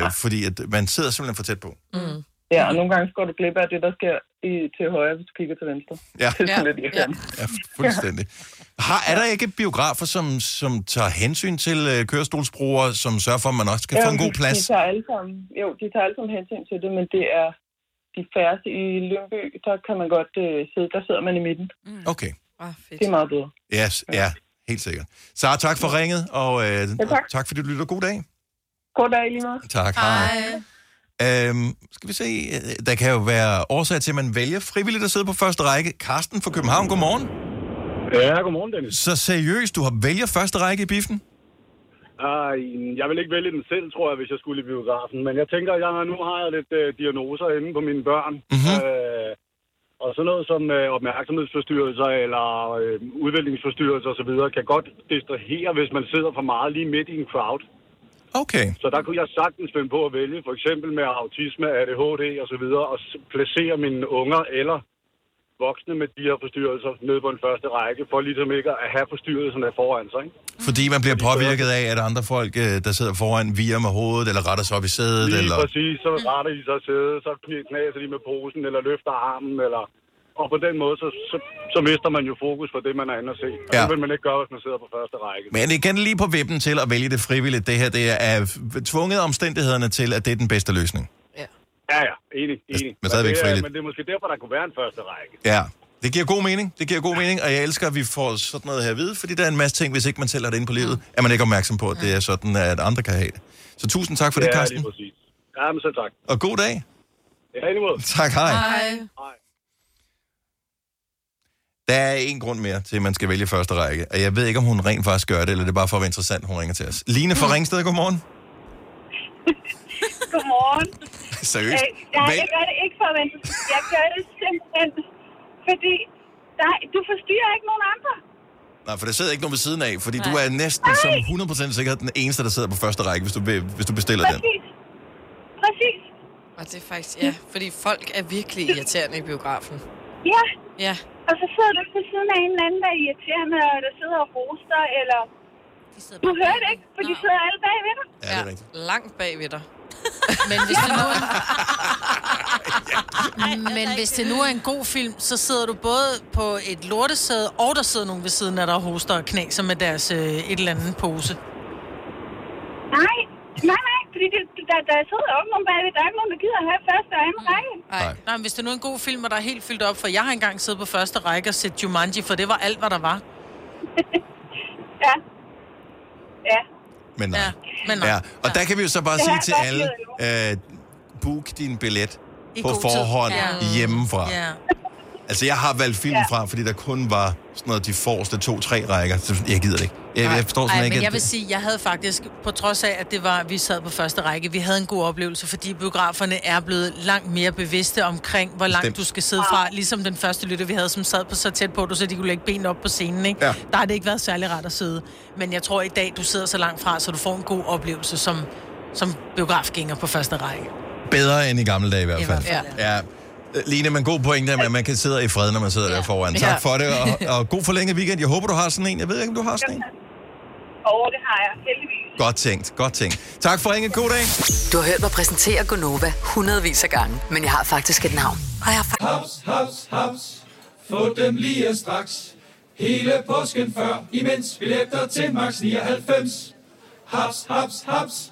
øh, fordi at man sidder simpelthen for tæt på. Mm. Ja, og nogle gange går du glip af det, der sker i, til højre, hvis du kigger til venstre. Ja. Det er sådan lidt irriterende. Ja, fuldstændig. Har, er der ikke biografer, som, som tager hensyn til øh, kørestolsbrugere, som sørger for, at man også kan få en god de, plads? De tager alle sammen, jo, de tager alle sammen hensyn til det, men det er de færreste i Lyngby, der kan man godt øh, sidde, der sidder man i midten. Okay. Ah, fedt. Det er meget bedre. Yes, ja, helt sikkert. Sara, tak for ringet, og øh, Ja, tak. tak fordi du lytter. God dag. God dag lige meget. Tak, hej. Øhm, skal vi se, øh, der kan jo være årsag til, at man vælger frivilligt at sidde på første række. Karsten fra København, godmorgen. Ja, godmorgen, Dennis. Så seriøst, du har vælger første række i biffen? Uh, jeg vil ikke vælge den selv, tror jeg, hvis jeg skulle i biografen. Men jeg tænker, jeg nu har jeg lidt uh, diagnoser inde på mine børn. Mhm. Uh, og sådan noget som uh, opmærksomhedsforstyrrelser eller uh, udviklingsforstyrrelser osv. kan godt distrahere, hvis man sidder for meget lige midt i en crowd. Okay. Så der kunne jeg sagtens finde på at vælge, for eksempel med autisme, ADHD og så videre, og placere mine unger eller voksne med de her forstyrrelser nede på en første række, for ligesom ikke at have forstyrrelserne foran sig. Ikke? Fordi man bliver påvirket af, at andre folk, øh, der sidder foran, virer med hovedet, eller retter sig op i sædet, Lige eller... præcis, så retter de sig sæde, så kn- knaser de med posen, eller løfter armen, eller... Og på den måde, så, så, så mister man jo fokus på det, man er inde og se. Og Ja. det vil man ikke gøre, hvis man sidder på første række. Men igen lige på vippen til at vælge det frivilligt. Det her, det er tvunget omstændighederne til, at det er den bedste løsning. Ja, ja, enig, enig. men stadigvæk det frivilligt. men det er måske derfor, der kunne være en første række. Ja, det giver god mening. Det giver god mening, og jeg elsker, at vi får sådan noget her at vide, fordi der er en masse ting, hvis ikke man selv har det inde på livet, er man ikke opmærksom på, at det er sådan, at andre kan have det. Så tusind tak for det, ja, Carsten. lige præcis. Ja, men så tak. Og god dag. Ja. Tak, hej. Hej. Der er en grund mere til, at man skal vælge første række, og jeg ved ikke, om hun rent faktisk gør det, eller det er bare for at være interessant, hun ringer til os. Line fra Ringsted, godmorgen. Godmorgen. Seriøst? Øh, jeg, jeg gør det ikke for at vente. Jeg gør det simpelthen, fordi der, du forstyrrer ikke nogen andre. Nej, for der sidder ikke nogen ved siden af, fordi du er næsten som 100% sikkert den eneste, der sidder på første række, hvis du, hvis du bestiller den. Præcis. Præcis. Og det er faktisk, ja, fordi folk er virkelig irriterende i biografen. Ja. Ja. Og så sidder du ved siden af en eller anden, der er irriterende, og der sidder og roster, eller... Du hører det ikke, for de sidder alle bagved dig. Ja, det er rigtigt. Langt bag ved dig. Men hvis det nu er Men hvis det nu er en god film, så sidder du både på et lortesæde, og der sidder nogen ved siden af dig og hoster og knaser med deres øh, et eller andet pose. Nej, nej, nej, fordi det, der, der sidder jo ikke nogen bagved. Der er ikke nogen, der gider at have første og anden række. Nej. Nej, men hvis det nu er en god film, og der er helt fyldt op, for jeg har engang siddet på første række og set Jumanji, for det var alt, hvad der var. Ja. Ja. Men nej. Ja, men nej. Ja, og der kan vi jo så bare Det sige til alle, øh, book din billet I på forhånd Ja. hjemmefra. Ja. Altså, jeg har valgt film fra, fordi der kun var sådan noget, de forreste to-tre rækker. Så jeg gider det ikke. Jeg, jeg forstår Ej, sådan men ikke, jeg at- vil sige, jeg havde faktisk, på trods af, at det var, vi sad på første række, vi havde en god oplevelse, fordi biograferne er blevet langt mere bevidste omkring, hvor langt Bestemt. du skal sidde fra. Ligesom den første lytter, vi havde, som sad på så tæt på, du, så de kunne lægge benene op på scenen. Ikke? Ja. Der har det ikke været særlig rart at sidde. Men jeg tror i dag, du sidder så langt fra, så du får en god oplevelse som, som biografgænger på første række. Bedre end i gamle dage i hvert I fald. hvert fald, ja. Øh, Line, men god pointe med, at man kan sidde i fred, når man sidder ja. der foran. Tak Ja. for det, og, og god forlænget weekend. Jeg håber, du har sådan en. Jeg ved ikke, om du har sådan en. Og det har jeg heldigvis. Godt tænkt, godt tænkt. Tak for ringen. God dag. Du har hørt mig præsentere Gonova hundredvis af gange, men jeg har faktisk et navn. Og jeg har Haps, haps, haps. Få dem lige straks. Hele påsken før, imens billetter til max 99. Haps, haps, haps.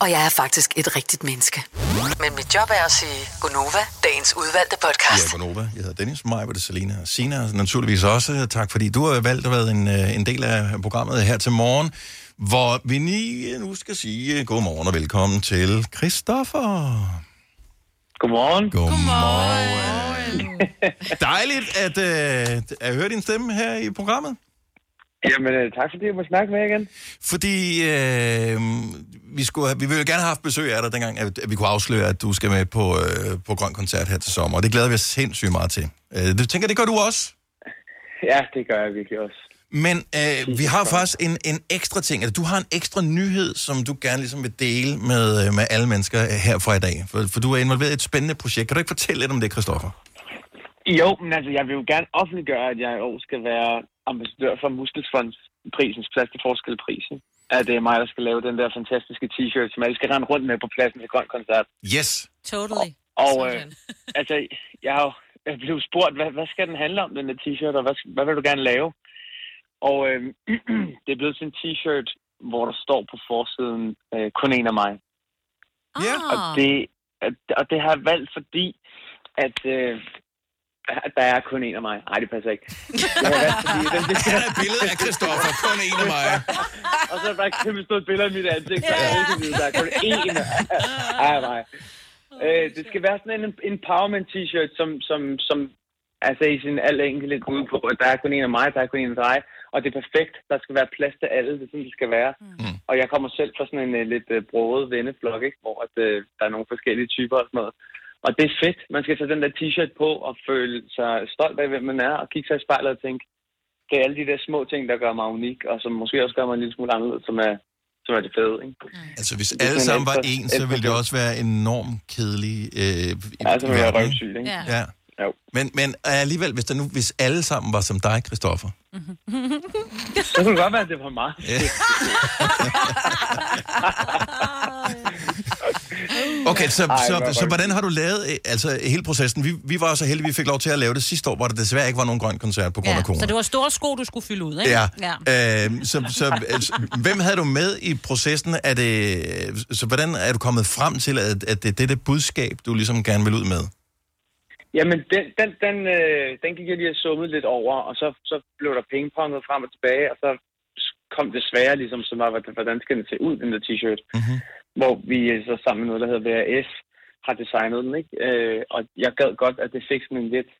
Og jeg er faktisk et rigtigt menneske. Men mit job er at sige Gonova, dagens udvalgte podcast. Ja, Gonova. Jeg hedder Dennis, mig var det Selina og Sina naturligvis også. Tak fordi du har valgt at være en, øh, en del af programmet her til morgen, hvor vi lige nu skal sige god morgen og velkommen til Christoffer. Godmorgen. Godmorgen. Dejligt at, øh, at høre din stemme her i programmet. Jamen, øh, tak fordi jeg må snakke med jer igen. Fordi øh, vi, skulle have, vi ville gerne have haft besøg af dig dengang, at, vi kunne afsløre, at du skal med på, øh, på Grøn Koncert her til sommer. Og det glæder vi os sindssygt meget til. Øh, du tænker, det gør du også? Ja, det gør jeg virkelig også. Men øh, vi har faktisk en, en ekstra ting. Altså, du har en ekstra nyhed, som du gerne ligesom vil dele med, øh, med alle mennesker øh, her fra i dag. For, for du er involveret i et spændende projekt. Kan du ikke fortælle lidt om det, Christoffer? Jo, men altså, jeg vil jo gerne offentliggøre, at jeg i år skal være ambassadør for Muskelsfondsprisens plads til forskelprisen. At det er mig, der skal lave den der fantastiske t-shirt, som alle skal rende rundt med på pladsen til Grøn Koncert. Yes. Totally. Og øh, altså, jeg har jo jeg blev spurgt, hvad, hvad skal den handle om, den der t-shirt, og hvad, hvad vil du gerne lave? Og øh, det er blevet sådan en t-shirt, hvor der står på forsiden, øh, kun en af mig. Ja. Og det, og det har jeg valgt, fordi at, øh, at der er kun en af mig. Nej, det passer ikke. Det valgt, fordi den, det, er et billede af Christoffer, kun en af mig. og så er der bare et kæmpe stort billede af mit ansigt, så jeg ikke vide, der er kun en af mig. Øh, det skal være sådan en empowerment t-shirt, som, som, som altså i sin al enkelte ud på, at der er kun en af mig, der er kun en af dig, og det er perfekt. Der skal være plads til alle, det er sådan, det skal være. Mm. Og jeg kommer selv fra sådan en uh, lidt uh, broget venneflok, ikke? hvor at, uh, der er nogle forskellige typer og sådan noget. Og det er fedt. Man skal tage den der t-shirt på og føle sig stolt af, hvem man er, og kigge sig i spejlet og tænke, det er alle de der små ting, der gør mig unik, og som måske også gør mig en lille smule anderledes, som er, som er det fede. Ikke? Altså, hvis Det alle sammen var en, så ville det også være enormt kedeligt. Øh, i Ja, så ville jeg røvsyg, ikke? Ja. Ja. Jo. Men, men alligevel, hvis, der nu, hvis alle sammen var som dig, Christoffer, Så kunne det godt være, at det var mig. Ja. Okay, så, Ej, så, så godt. hvordan har du lavet øh, altså, hele processen? Vi, vi var så heldige, vi fik lov til at lave det sidste år, hvor der desværre ikke var nogen grøn koncert på grund af Ja, corona. så det var store sko, du skulle fylde ud, ikke? Ja. ja. Øh, så, så, altså, hvem havde du med i processen? Er det, så hvordan er du kommet frem til, at, at det er det, det budskab, du ligesom gerne vil ud med? Jamen, den, den, den, øh, den gik jeg lige og summet lidt over, og så, så blev der pingponget frem og tilbage, og så kom det svære, ligesom, som var, hvordan- hvordan skal den se ud, den der t-shirt. Mm-hmm. Hvor vi så sammen med noget, der hedder VRS, har designet den, ikke? Øh, og jeg gad godt, at det fik sådan en lidt,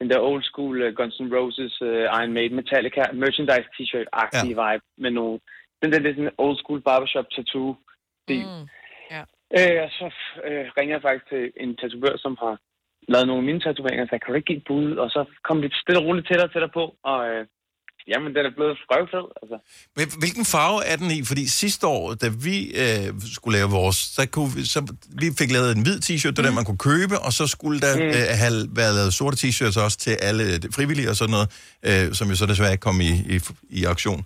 den der old school uh, Guns N' Roses, uh, Iron Maiden, Metallica, merchandise t-shirt-agtige ja. vibe, med nogle, den der lidt sådan old school barbershop tattoo stil. Mm. Ja. Øh, og så øh, ringer jeg faktisk til en tatovør, som har lavet nogle af mine tatoveringer, så jeg kan du ikke give et bud? Og så kom vi stille og roligt tættere og tættere på, og øh, jamen, den er blevet røvfed, altså. Hvilken farve er den i? Fordi sidste år, da vi øh, skulle lave vores, så, kunne vi, så vi fik lavet en hvid t-shirt, det den, man kunne købe, og så skulle der Mm. øh, have været lavet sorte t-shirts også til alle de frivillige og sådan noget, øh, som jo så desværre ikke kom i, i, i aktion.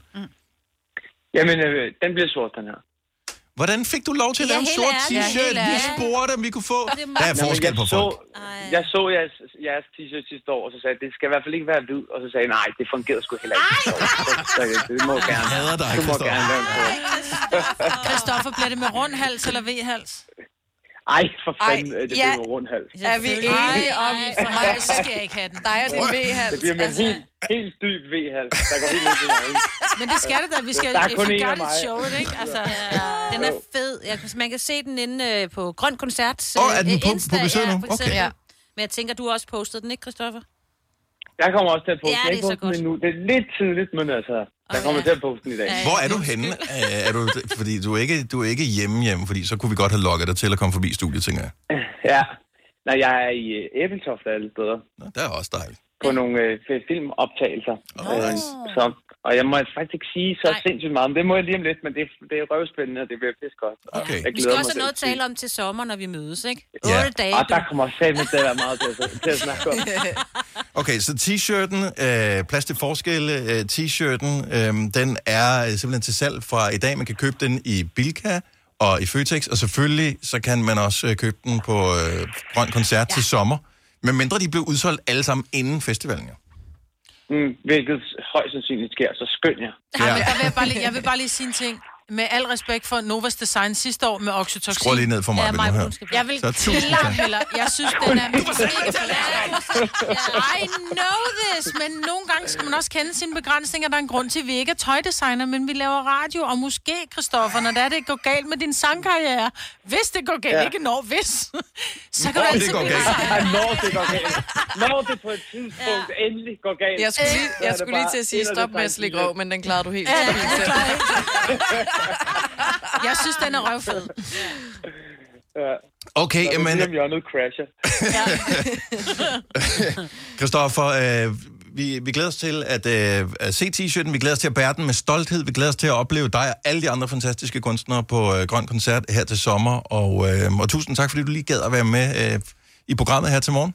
Jamen, øh, den bliver sort, den her. Hvordan fik du lov til at lave en sort t-shirt? Vi spurgte, om vi kunne få... Der er forskel på jeg folk. Så, jeg så jeres, jeres t-shirt sidste år, og så sagde jeg, det skal i hvert fald ikke være hvid. Og så sagde jeg, nej, det fungerede sgu heller ikke. Så, så, det må gerne. Jeg hader dig, Christoffer. Christoffer, bliver det med rund hals eller V-hals? Ej, for fanden, Ej, Ej, det ja. bliver rundt hals. Er vi enige om... Ej, for mig, så skal jeg ikke have den. Dig og din V-hals. Det bliver med en Altså, helt, helt dyb V-hals. Der går helt ned til. Men det skal det da. Vi skal Der er kun if you en af got it, mig. show it, ikke? Altså, Den er fed. Jeg, man kan se den inde øh, på Grøn Koncert. Åh, er den på- på besøg nu? Ja. Okay. ja. Men jeg tænker, du har også postet den, ikke, Christoffer? Jeg kommer også til at poste. Ja, det er så den endnu. Det er lidt tidligt, men altså, jeg kommer til at poste den i dag. Hvor er du henne? Øh, er du, fordi du er, ikke, du er ikke hjemme hjemme, fordi så kunne vi godt have lukket dig til at komme forbi studiet, tænker jeg. Ja. Nej, jeg er i øh, Æbeltoft af alle steder. Nå, det er også dejligt. På nogle øh, filmoptagelser. Øh, så, og jeg må faktisk ikke sige så sindssygt meget, men det må jeg lige om lidt, men det, det er røvspændende, og det bliver pisse godt. Okay. Jeg Vi skal også have noget at tale om til sommer, når vi mødes, ikke? Ja. 8 dage. Og der kommer sammen til at være meget til, at- til at snakke om. Okay, så t-shirten, øh, plads til forskelle, øh, t-shirten, øh, den er øh, simpelthen til salg fra i dag. Man kan købe den i Bilka og i Føtex, og selvfølgelig så kan man også øh, købe den på øh, Grøn Koncert ja. til sommer. Men mindre de blev udsolgt alle sammen inden festivalen, jo. Mm, hvilket højst sandsynligt sker, så skynd jer. Ja. Men der vil jeg, bare lige, jeg vil bare lige sige en ting. Med al respekt for Novas Design sidste år med oxytocin. Skru lige ned for mig, Ja, vil mig du høre. Jeg vil Så klart hellere. Jeg synes, den er mega I know this, men nogle gange skal man også kende sine begrænsninger. Der er en grund til, at vi ikke er tøjdesigner, men vi laver radio. Og måske, Christoffer, når det, er, det går galt med din sangkarriere, hvis det går galt, Ja. ikke når, hvis, så kan Når du det altid går blive galt. designer. Når det går galt. Når det på et tidspunkt ja. endelig går galt. Jeg skulle lige, er jeg skulle lige til at sige, stop med at slikke røv, men den klarede du helt Ja, Jeg synes, den er røvfed. Ja. Okay, Når jamen, Lige om hjørnet crasher. Christoffer, øh, vi, vi glæder os til at, øh, at se t-shirten, vi glæder os til at bære den med stolthed, vi glæder os til at opleve dig og alle de andre fantastiske kunstnere på øh, Grøn Koncert her til sommer, og, øh, og tusind tak, fordi du lige gad at være med øh, i programmet her til morgen.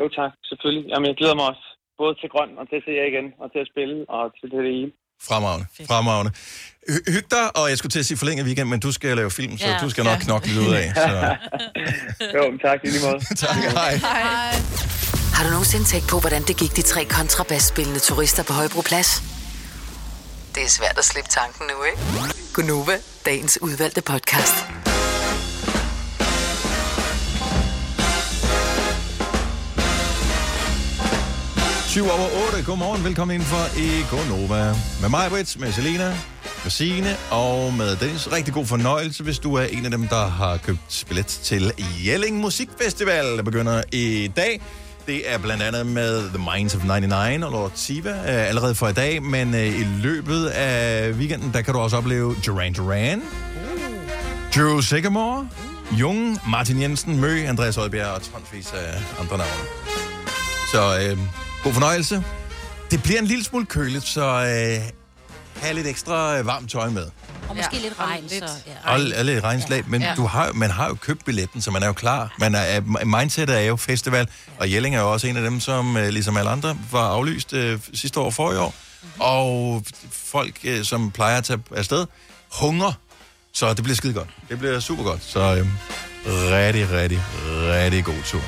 Jo tak, selvfølgelig. Jamen, jeg glæder mig også. Både til grøn og til at se jer igen, og til at spille, og til det hele. Fremragende, fremragende. Hy- Hyg dig, og jeg skulle til at sige forlænget weekend, men du skal lave film, så Ja. du skal nok knokle lidt ud af. Så. jo, tak i lige måde. tak, hej. Har du nogensinde tænkt på, hvordan det gik de tre kontrabasspillende turister på Højbroplads? Det er svært at slippe tanken nu, ikke? Gunova, dagens udvalgte podcast. 7 over 8. Godmorgen, velkommen ind for i Med mig, Brits, med Selena, med Signe og med Dennis. Rigtig god fornøjelse, hvis du er en af dem, der har købt billet til Jelling Musikfestival, der begynder i dag. Det er blandt andet med The Minds of 99 og Lord Siva øh, allerede for i dag, men øh, i løbet af weekenden, der kan du også opleve Duran Duran, Drew Sigamore, Jung, Martin Jensen, Mø, Andreas Højbjerg og tonsvis af andre navne. Så øh, god fornøjelse. Det bliver en lille smule køligt, så øh, have lidt ekstra øh, varmt tøj med. Og måske ja, lidt regn, så... Ja. Og, og lidt regnslag, men Ja. du har, man har jo købt billetten, så man er jo klar. Man er, mindsetet er jo festival, og Jelling er jo også en af dem, som øh, ligesom alle andre var aflyst øh, sidste år og forrige år. Og folk, øh, som plejer at tage afsted, hunger. Så det bliver skide godt. Det bliver super godt. Så øh, rigtig, rigtig, rigtig god tur.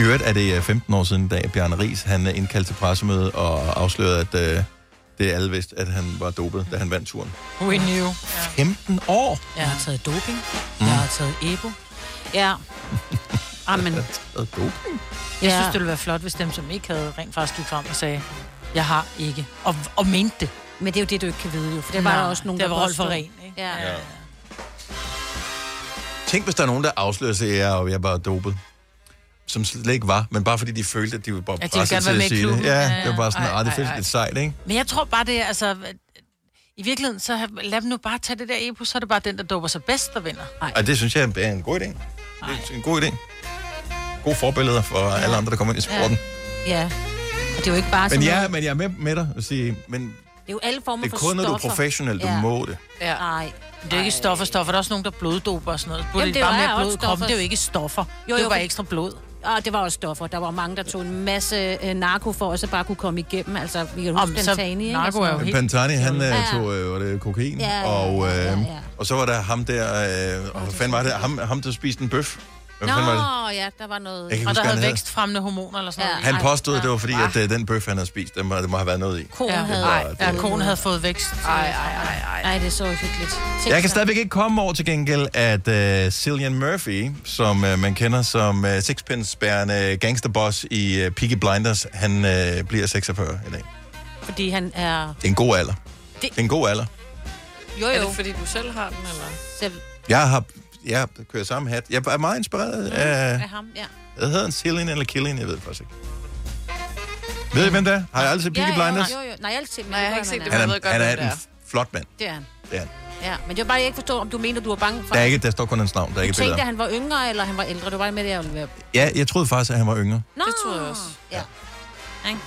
I øvrigt er det øh, 15 år siden, da Bjarne Ries han øh, indkaldte til pressemøde og afslørede, at øh, det er alle vidste, at han var dopet, da han vandt turen. We knew. 15 år? Jeg har taget doping. Mm. Jeg har taget EPO. Ja. Amen. doping? Jeg Ja. synes, det ville være flot, hvis dem, som ikke havde rent faktisk gik frem og sagde, jeg har ikke. Og, og mente det. Men det er jo det, du ikke kan vide, jo. For det var Nej, der også nogen, der var Rolf påstod. Ren, ikke? Ja. Ja. Tænk, hvis der er nogen, der afslører sig, at jeg, jeg er dopet. Som slet ikke var, men bare fordi de følte, at de var bare ville presset til være at sige det. Ja, Ja, ja. det var bare sådan, Ej, ah, det ej, føles ej. lidt sejt, ikke? Men jeg tror bare, det er, altså... I virkeligheden, så lad dem nu bare tage det der EPO, så er det bare den, der doper sig bedst, der vinder. Nej. Og det synes jeg er en god idé. Det er en god idé. Gode forbilleder for ja. alle andre, der kommer ind i sporten. Ja. Og det er jo ikke bare Men, sådan ja, noget- men jeg er med, med dig at sige, men Det er jo alle former det er for kun, når du er professionel, du må det. Ja. Nej. Det er jo ikke stoffer, stoffer. Der er også nogen, der bloddoper og sådan noget. Jamen, de det bare er mere også blod i kroppen. stoffer. Det er jo ikke stoffer. Jo, det jo, er bare for- ekstra blod. Og det var også stoffer. Der var mange, der tog en masse øh, narko for, at så bare kunne komme igennem. Altså, vi kan huske så Pantani, ikke? narko er jo noget. helt- Pantani, han Ja. ja. tog øh, var det kokain, Ja, ja, og, øh, ja, ja, ja. og så var der ham der, øh, og hvad fanden var det? Ham, ham der spiste en bøf. Hvad Nå, var det? ja, der var noget... Jeg kan Og huske, der han havde havde- vækstfremmende hormoner eller sådan noget. Han påstod, at det var fordi, at øh, den bøf, han havde spist, den må, det må have været noget i. Konen Ja, havde... Ej, ja, konen havde fået vækst. Ej, ej, ej, ej. Ej, det er så hyggeligt. Tænk Jeg kan stadigvæk ikke komme over til gengæld, at uh, Cillian Murphy, som uh, man kender som uh, sixpence-bærende gangsterboss i uh, Peaky Blinders, han uh, bliver 46 i dag. Fordi han er... Det er en god alder. Det- Det er en god alder. Jo, Er jo. det, fordi du selv har den, eller? Selv Jeg har jeg kører samme hat. Jeg er meget inspireret af... af ham, ja. Hvad hedder han? Cillian eller Killian? Jeg ved det faktisk ikke. Ved I, hvem det er? Har jeg aldrig set Peaky Blinders? Jo, jo. Nej, jeg har aldrig set, Nej, jeg har ikke set det, Han men jeg er, ved godt, han er en flot mand. Det er han. Det er han. Ja, men var bare, jeg ikke forstå, om du mener, du var bange for... Der, er ikke, der står kun hans navn, der er du ikke tænkte, billeder. at han var yngre, eller han var ældre. Det var med det, jeg ville være... Ja, jeg troede faktisk, at han var yngre. Nå, Det tror jeg også. Ja. Ikke?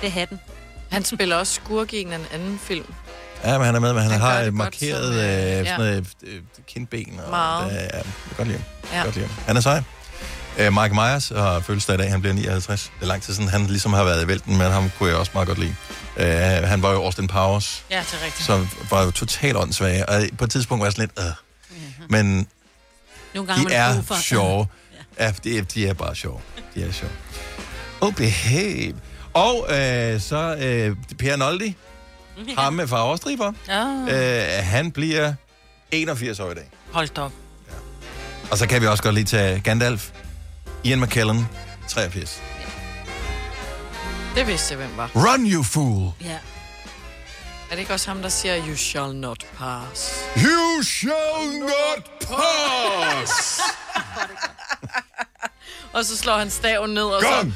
Det er hatten. Han spiller også skurk i en anden film. Ja, men han er med, men han, Han har gør det et godt markeret som, øh, øh, ja. sådan noget, øh, kindben. Og, Meget. Øh, ja, godt lide ham. Ja. Godt lide ham. Han er sej. Øh, Mike Myers har fødselsdag i dag, han bliver 59. Det er lang tid siden, han ligesom har været i vælten, men ham kunne jeg også meget godt lide. Øh, han var jo Austin Powers, Ja, det er rigtigt. som var jo totalt åndssvage, og på et tidspunkt var jeg sådan lidt, øh. Men Nogle gange de er for... sjove. Ja, de, er- de er bare sjove. De er sjove. Oh, behave. Og øh, så øh, Per Noldi, ham med farvestriber. Ja. Øh, han bliver 81 år i dag. Hold da op. Og så kan vi også godt lige tage Gandalf. Ian McKellen, 83. Det vidste jeg, hvem var. Run, you fool! Ja. Er det ikke også ham, der siger, you shall not pass? You shall not pass! Og så slår han staven ned, og så...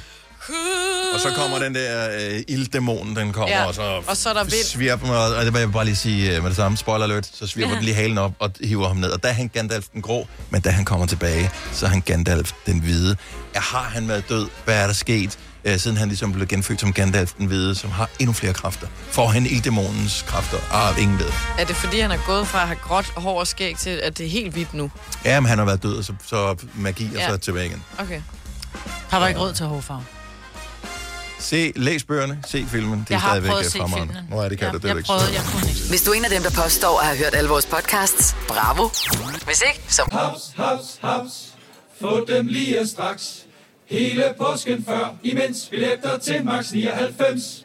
Og så kommer den der øh, ilddæmon, den kommer, Ja, og så, og så er der vind. svirper, og, og det vil jeg bare lige sige øh, med det samme, spoiler alert, så svirper Ja. den lige halen op og hiver ham ned. Og der er han Gandalf den grå, men da han kommer tilbage, så er han Gandalf den hvide. Ja, har han været død? Hvad er der sket? Øh, siden han ligesom blev genfødt som Gandalf den hvide, som har endnu flere kræfter. Får han ilddæmonens kræfter? Ah, ingen ved. Er det fordi, han er gået fra at have gråt hår og skæg til, at det er helt hvidt nu? Ja, men han har været død, og så, så magi, og Ja. så tilbage igen. Okay. Har var ikke råd til hårfarve. Se, læs bøgerne, se filmen. Det er Jeg har stadigvæk prøvet at øh, se fremragende. filmen. Nå, ja, det kan Ja, du. Det er jeg ikke prøvede, jeg kunne ikke. Hvis du er en af dem, der påstår at have hørt alle vores podcasts, bravo. Hvis ikke, så... Haps, haps, haps. Få dem lige straks. Hele påsken før, imens billetter til max 99.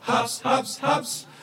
Haps, haps, haps.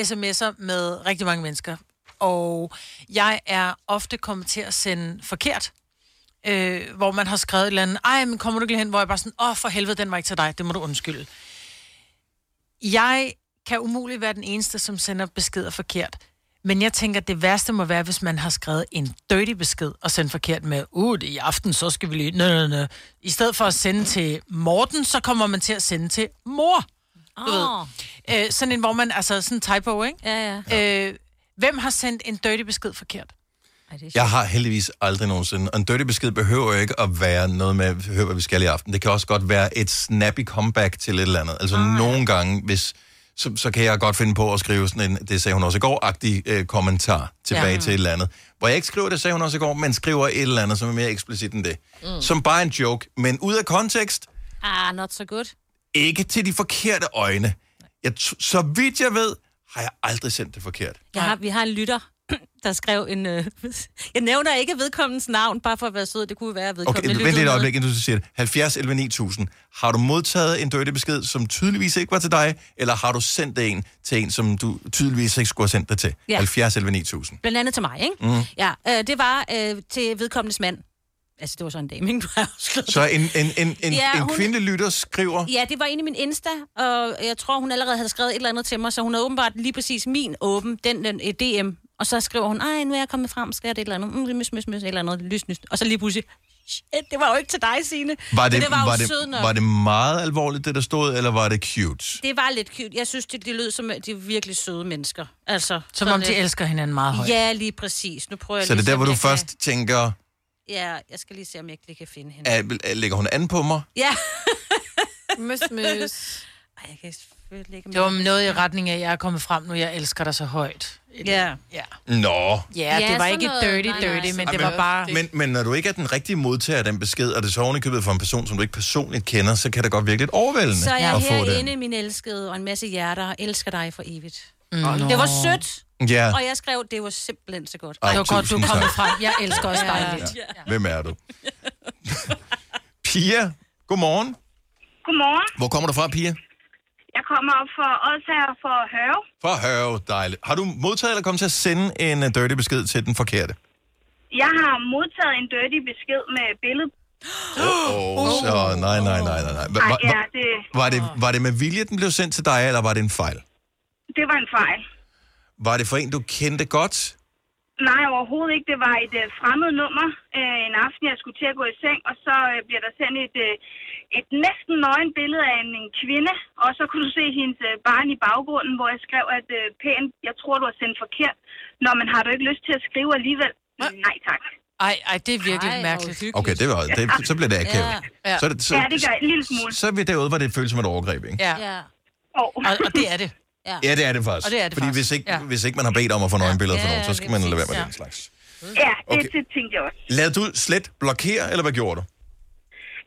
sms'er med rigtig mange mennesker, og jeg er ofte kommet til at sende forkert. Øh, hvor man har skrevet et eller andet, ej, men kommer du ikke hen, hvor jeg bare sådan, åh, oh, for helvede, den var ikke til dig, det må du undskylde. Jeg kan umuligt være den eneste, som sender beskeder forkert. Men jeg tænker, det værste må være, hvis man har skrevet en dirty besked og sendt forkert med, uh, det er i aften, så skal vi lige... Nø, nø, nø. I stedet for at sende til Morten, så kommer man til at sende til mor. Du Åh. ved. Øh, sådan en, hvor man, altså sådan en typo, ikke? Ja, ja. Øh, hvem har sendt en dirty besked forkert? Jeg har heldigvis aldrig nogensinde. Og en dirty besked behøver jo ikke at være noget med, hør hvad vi skal i aften. Det kan også godt være et snappy comeback til et eller andet. Altså ah, nogle gange, hvis, så, så kan jeg godt finde på at skrive sådan en, det sagde hun også i går-agtig øh, kommentar tilbage Ja. ja. til et eller andet. Hvor jeg ikke skriver, det sagde hun også i går, men skriver et eller andet, som er mere eksplicit end det. Mm. Som bare en joke, men ud af kontekst, Ah, not so good. Ikke til de forkerte øjne. Jeg, så vidt jeg ved, har jeg aldrig sendt det forkert. Jeg har, vi har en lytter, der skrev en... Øh, jeg nævner ikke vedkommens navn, bare for at være sød. Det kunne være, at Okay, vedkommende vent lyttede lige et øjeblik, inden du siger det. 70 11 9000. Har du modtaget en dirty besked, som tydeligvis ikke var til dig, eller har du sendt en til en, som du tydeligvis ikke skulle have sendt det til? Ja. 70 11 9000. Blandt andet til mig, ikke? Mm. Ja, øh, det var øh, til vedkommendes mand. Altså, det var sådan en dame, ikke? Du har afsløret Så en, en, en, en, Ja, en hun- kvindelig lytter skriver, Ja, det var inde i min Insta, og jeg tror, hun allerede havde skrevet et eller andet til mig, så hun havde åbenbart lige præcis min åben, den, den eh, DM, og så skriver hun, ej, nu er jeg kommet frem, skal jeg det et eller andet, mm, mys, mys, mys, et eller andet, lys, lys. Og så lige pludselig, shit, det var jo ikke til dig, Signe. var det, Men det var, var, sød det, nok. var det meget alvorligt, det der stod, eller var det cute? Det var lidt cute. Jeg synes, det, det lød som, de er virkelig søde mennesker. Altså, Som om de lidt- elsker hinanden meget højt. Ja, lige præcis. Nu prøver jeg Så det lige er der, hvor du kan- først tænker, Ja, jeg skal lige se, om jeg ikke lige kan finde hende. at, lægger hun an på mig? Ja. møs, møs. Ej, jeg kan selvfølgelig ikke... Det var noget i retning af, at jeg er kommet frem nu, jeg elsker dig så højt. Ja. Ja, Nå. ja, det var ikke noget- dirty, nej, nej. dirty, men det var bare... Men, men når du ikke er den rigtige modtager af den besked, og det er så ovenikøbet for en person, som du ikke personligt kender, så kan det godt virke lidt overvældende Så er jeg få herinde, min elskede, og en masse hjerter, og elsker dig for evigt. Mm. Det var sødt. Ja. Og jeg skrev, det var simpelthen så godt. Ej, det var godt, du tak. frem. Jeg elsker også dig Ja. lidt. Ja. Hvem er du? Pia, godmorgen. Godmorgen. Hvor kommer du fra, Pia? Jeg kommer op for Odsherre for Hørve. For Hørve, dejligt. Har du modtaget eller kommet til at sende en uh, dirty besked til den forkerte? Jeg har modtaget en dirty besked med billede. Åh, oh, så nej, nej, nej, nej. nej. Hva- Ej, ja, det, Var det, var det med vilje, den blev sendt til dig, eller var det en fejl? det var en fejl. Var det for en, du kendte godt? Nej, overhovedet ikke. Det var et uh, fremmed nummer uh, en aften, jeg skulle til at gå i seng, og så uh, bliver der sendt et, uh, et næsten nøgen billede af en, en kvinde, og så kunne du se hendes uh, barn i baggrunden, hvor jeg skrev, at uh, pænt, jeg tror, du har sendt forkert. Når man har du ikke lyst til at skrive alligevel? Nej, tak. Ej, ej, det er virkelig Ej, mærkeligt. Okay, det var, det, så bliver det akavet. Ja. Så, er det, så, Ja, det gør en lille smule. så er vi derude, hvor det føles som et overgreb, ikke? Ja. ja. Oh. Og, og det er det. Ja. Ja, det er det faktisk. Og det er det Fordi faktisk. hvis ikke, Ja. hvis ikke man har bedt om at få nøgenbilleder for Ja, nogen, så ja, skal man lade være med præcis, den slags. Ja, det, Okay. det tænkte jeg også. Lad du slet blokere, eller hvad gjorde du?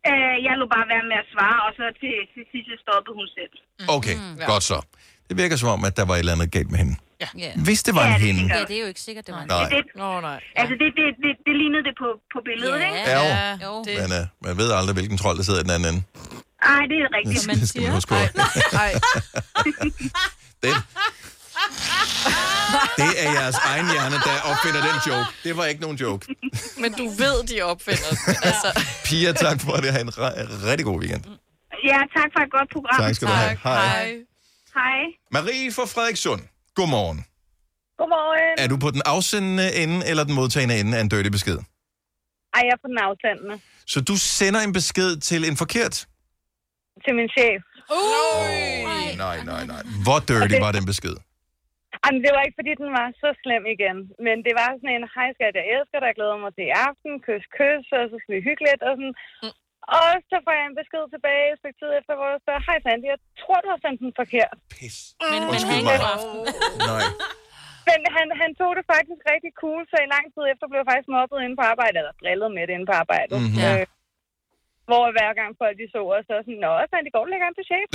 Uh, jeg lå bare være med at svare, og så til, til sidst stoppede hun selv. Okay, godt så. Det virker som om, at der var et eller andet galt med hende. Ja. Hvis det var en hende. Ja, det er jo ikke sikkert, det var en Nej. Det, Nå, nej. Altså, det, det, det, det lignede det på, på billedet, ikke? Ja, jo. jo. Men uh, man ved aldrig, hvilken trold, der sidder i den anden ende. Ej, det er rigtigt. Det skal man huske på. Ej. Den. Det er jeres egen hjerne, der opfinder den joke. Det var ikke nogen joke. Men du ved, de opfinder den. Altså. Pia, tak for det. Ha' en rigtig god weekend. Ja, tak for et godt program. Tak skal du have. Hej. Hej. Marie fra Frederikssund. Godmorgen. Godmorgen. Er du på den afsendende ende eller den modtagende ende af en dirty besked? Ej, jeg er på den afsendende. Så du sender en besked til en forkert? Til min chef. Uh. Nej, nej, nej. Hvor dirty var den besked? Jamen, det var ikke, fordi den var så slem igen. Men det var sådan en, hej skat, jeg elsker dig, jeg glæder mig til i aften, kys, kys, og så skal vi hygge lidt, og sådan. Og så får jeg en besked tilbage, et stykke tid efter, hvor jeg spørger, hej Sandy, jeg tror, du har sendt den forkert. Pis. Men, men Undskyld han mig. Nej. Men han, han tog det faktisk rigtig cool, så i lang tid efter blev jeg faktisk mobbet inde på arbejde, eller drillet med det inde på arbejdet. Mhm. Øh, hvor hver gang folk de så os, så var sådan, Nå, Sandy, går du længere ind til chefen?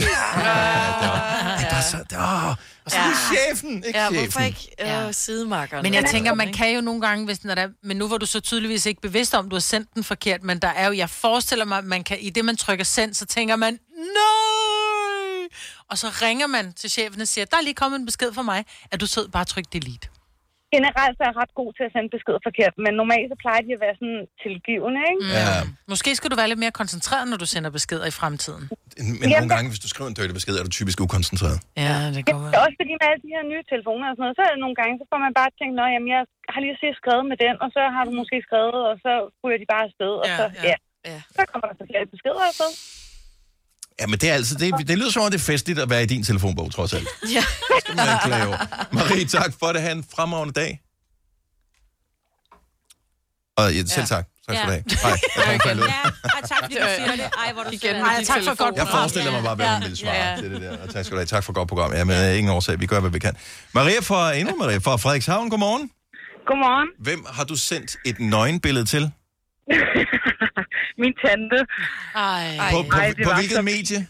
Det var så... Åh, og så er det chefen, ikke Ja, chefen. hvorfor ikke øh, sidemarkeren? Men jeg tænker, man kan jo nogle gange, hvis når der, men nu var du så tydeligvis ikke bevidst om, du har sendt den forkert, men der er jo, jeg forestiller mig, man kan, i det man trykker send, så tænker man, nej! Og så ringer man til chefen og siger, der er lige kommet en besked fra mig, at du sød bare tryk delete. Generelt så er jeg ret god til at sende besked forkert, men normalt så plejer de at være sådan tilgivende, ikke? Ja. Måske skal du være lidt mere koncentreret, når du sender beskeder i fremtiden. Men nogle gange, hvis du skriver en dirty besked, er du typisk ukoncentreret. Ja, det går Ja, også fordi med alle de her nye telefoner og sådan noget, så er det nogle gange, så får man bare tænkt, nå, jamen, jeg har lige set skrevet med den, og så har du måske skrevet, og så ryger de bare afsted, og Ja, så, ja. ja. ja. Så kommer der så flere beskeder afsted. Ja, men det er altså, det, det lyder som om, det er festligt at være i din telefonbog, trods alt. Ja. Skal man klage over. Marie, tak for det. Ha' en fremragende dag. Og ja, selv tak. Tak skal du have. Hej. Jeg. Ja, tak fordi du siger det. Ej, hvor du Igen Ej, tak for godt Jeg forestiller mig bare, hvad Ja. hun ville svare Ja. til det der. Og tak skal du have. Tak for godt program. Ja, men øh, ingen årsag. Vi gør, hvad vi kan. Maria fra, endnu Maria fra Frederikshavn. Godmorgen. Godmorgen. Hvem har du sendt et nøgenbillede til? Min tante Ej. På, på, Ej, det på var hvilket så- medie?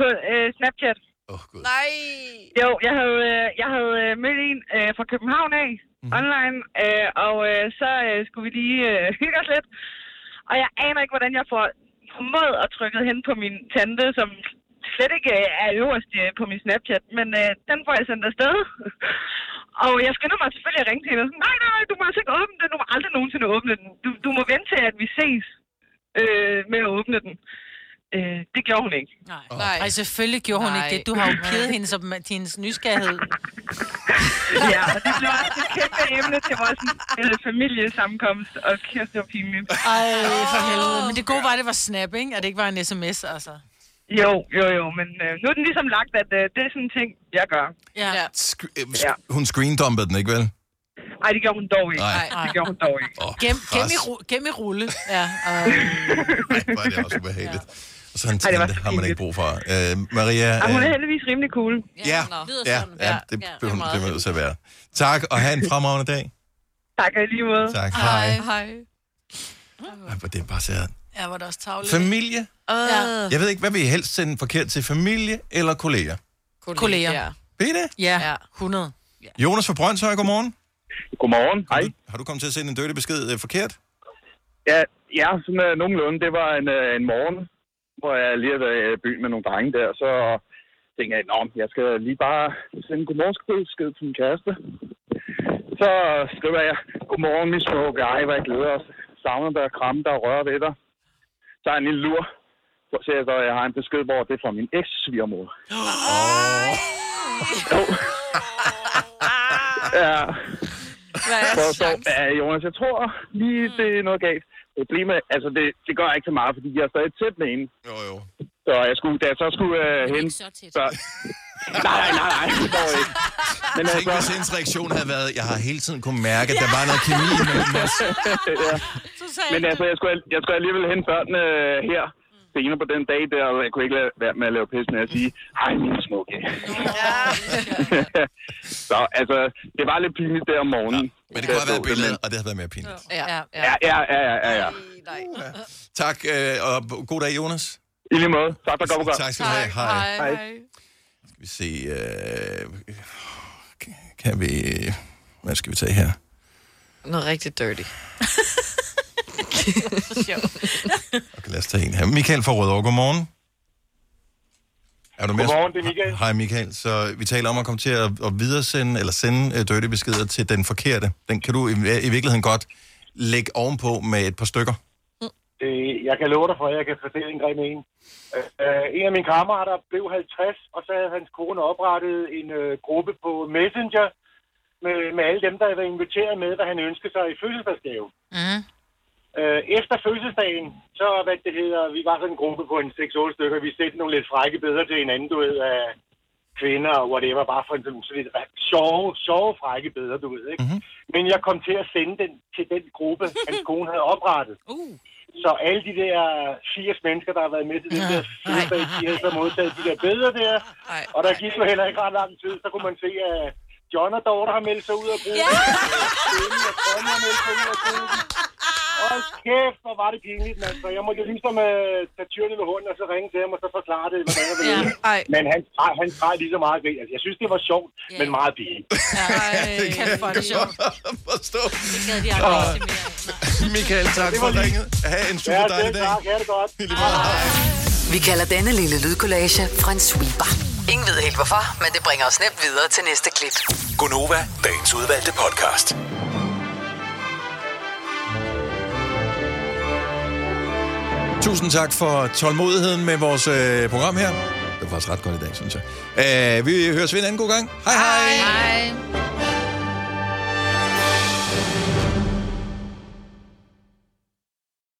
på øh, Snapchat. Åh, oh, gud. Nej. Jo, jeg havde, øh, jeg havde øh, mødt en øh, fra København af, mm. online, øh, og øh, så øh, skulle vi lige øh, hygge os lidt. Og jeg aner ikke, hvordan jeg får formået at trykke hen på min tante, som slet ikke øh, er øverst øh, på min Snapchat, men øh, den får jeg sendt afsted. Og jeg skynder mig selvfølgelig at ringe til hende og sådan, nej, nej, nej, du må altså ikke åbne den, du må aldrig nogensinde åbne den. Du, du må vente til, at vi ses øh, med at åbne den. Øh, det gjorde hun ikke. Nej. Nej. Ej, selvfølgelig gjorde hun Nej. ikke det. Du har jo pidet hende som til hendes nysgerrighed. Ja, og det blev også et kæmpe emne til vores øh, familiesammenkomst, og kæft, det var pinligt. Ej, for helvede. Men det gode var, at det var snap, ikke? At det ikke var en sms, altså. Jo, jo, jo, men øh, nu er den ligesom lagt, at øh, det er sådan en ting, jeg gør. Ja. Ja. Sk- øh, sk- hun screendumpede den, ikke vel? Ej, det gjorde hun dog ikke. Nej. Det gjorde hun dog ikke. Oh, Gem, gem, i, ru- gem i rulle. Ja, og... Hvor er det også ubehageligt. Og sådan en Ej, det har man ikke brug for. Øh, Maria... Og hun er øh, heldigvis rimelig cool. Ja, ja, ja, Ja, det ja, bliver hun er meget nødt til at være. Tak, og have en fremragende dag. Tak, og lige måde. Tak, hej. Hej. Ej, hvor det er bare så Ja, var det også tavligt. Familie? Uh, Jeg ved ikke, hvad vil I helst sende forkert til? Familie eller kolleger? Kolleger. Ja. Ved I det? Ja, Ja. 100. Jonas fra Brøndshøj, godmorgen. Godmorgen. Hej. Har du kommet til at sende en dirty besked øh, forkert? Ja, ja sådan uh, nogenlunde. Det var en, uh, en morgen, hvor jeg lige havde været i byen med nogle drenge der. Så tænkte jeg, Nå, jeg skal lige bare sende en godmorgensked til min kæreste. Så skriver jeg, godmorgen, min smukke. Ej, hvad jeg glæder os. Savner dig, kramme dig og røre ved dig. Så er en lille lur. Så ser jeg så, at jeg har en besked, hvor det er fra min eks-svigermor. Jo. ja. Hvad er så, så, ja, Jonas, jeg tror lige, det er noget galt. Problemet, altså det, det gør ikke så meget, fordi jeg er stadig tæt med hende. Jo, jo. Så jeg skulle, da jeg så skulle uh, hen... Så, nej, nej, nej, nej, det går ikke. Men Tænk, hvis hendes reaktion havde været, jeg har hele tiden kunne mærke, at der var noget kemi mellem os. ja. Men altså, jeg skulle, jeg skulle alligevel hente børnene øh, her senere på den dag der, og jeg kunne ikke lade være med at lave pis med at sige, hej min smukke. så altså, det var lidt pinligt der om morgenen. Men det kunne have været billedet, og det havde været mere pinligt. Ja, ja, Ja, ja, ja, ja, ja. ja. Tak, øh, og god dag, Jonas. I lige måde. Tak for godt Tak skal du have. Hej. Hej. Skal vi se, øh, kan vi, hvad skal vi tage her? Noget rigtig dirty. Okay, lad os tage en her. Michael fra Rødovre, godmorgen. Er du med? Godmorgen, det er Michael. Hej Michael. Så vi taler om at komme til at, at videresende eller sende uh, dirty beskeder til den forkerte. Den kan du i, i virkeligheden godt lægge ovenpå med et par stykker. Det, jeg kan love dig for, at jeg kan fortælle en grim en. Uh, en af mine kammerater blev 50, og så havde hans kone oprettet en uh, gruppe på Messenger med, med alle dem, der havde været inviteret med, hvad han ønskede sig i fødselsdagsgave. Mm. Uh, efter fødselsdagen, så hvad det hedder, vi var sådan en gruppe på en 6-8 stykker, vi sendte nogle lidt frække billeder til hinanden, du ved, af kvinder og whatever, bare for en sådan, sådan lidt sjove, sjove frække billeder, du ved, ikke? Mm-hmm. Men jeg kom til at sende den til den gruppe, hans kone havde oprettet. Uh. Så alle de der 80 mennesker, der har været med til den der fødselsdag, de havde så modtaget de der billeder der. Og der gik jo heller ikke ret lang tid, så kunne man se, at John og Dorte har meldt sig ud af gruppen. Ja! og Tom har meldt sig ud af gruppen. Og kæft, hvor var det pinligt, mand. Så jeg måtte jo ligesom uh, tage tyren ved hånden og så ringe til ham og så forklare det, hvordan jeg ville. Ja. Men han, han græd lige så meget grin. Altså, jeg synes, det var sjovt, men meget pinligt. Ej, kan for det sjovt. Forstå. Det gad de aldrig se mere. Michael, tak Det for ringet. Ha' en super Ja, dejlig dag. tak. Ha' det godt. Vi kalder denne lille lydkollage en sweeper. Ingen ved helt hvorfor, men det bringer os nemt videre til næste klip. Gunova, dagens udvalgte podcast. Tusind tak for tålmodigheden med vores øh, program her. Det var faktisk ret godt i dag, synes jeg. Øh, vi høres ved en anden god gang. Hej hej. Hej.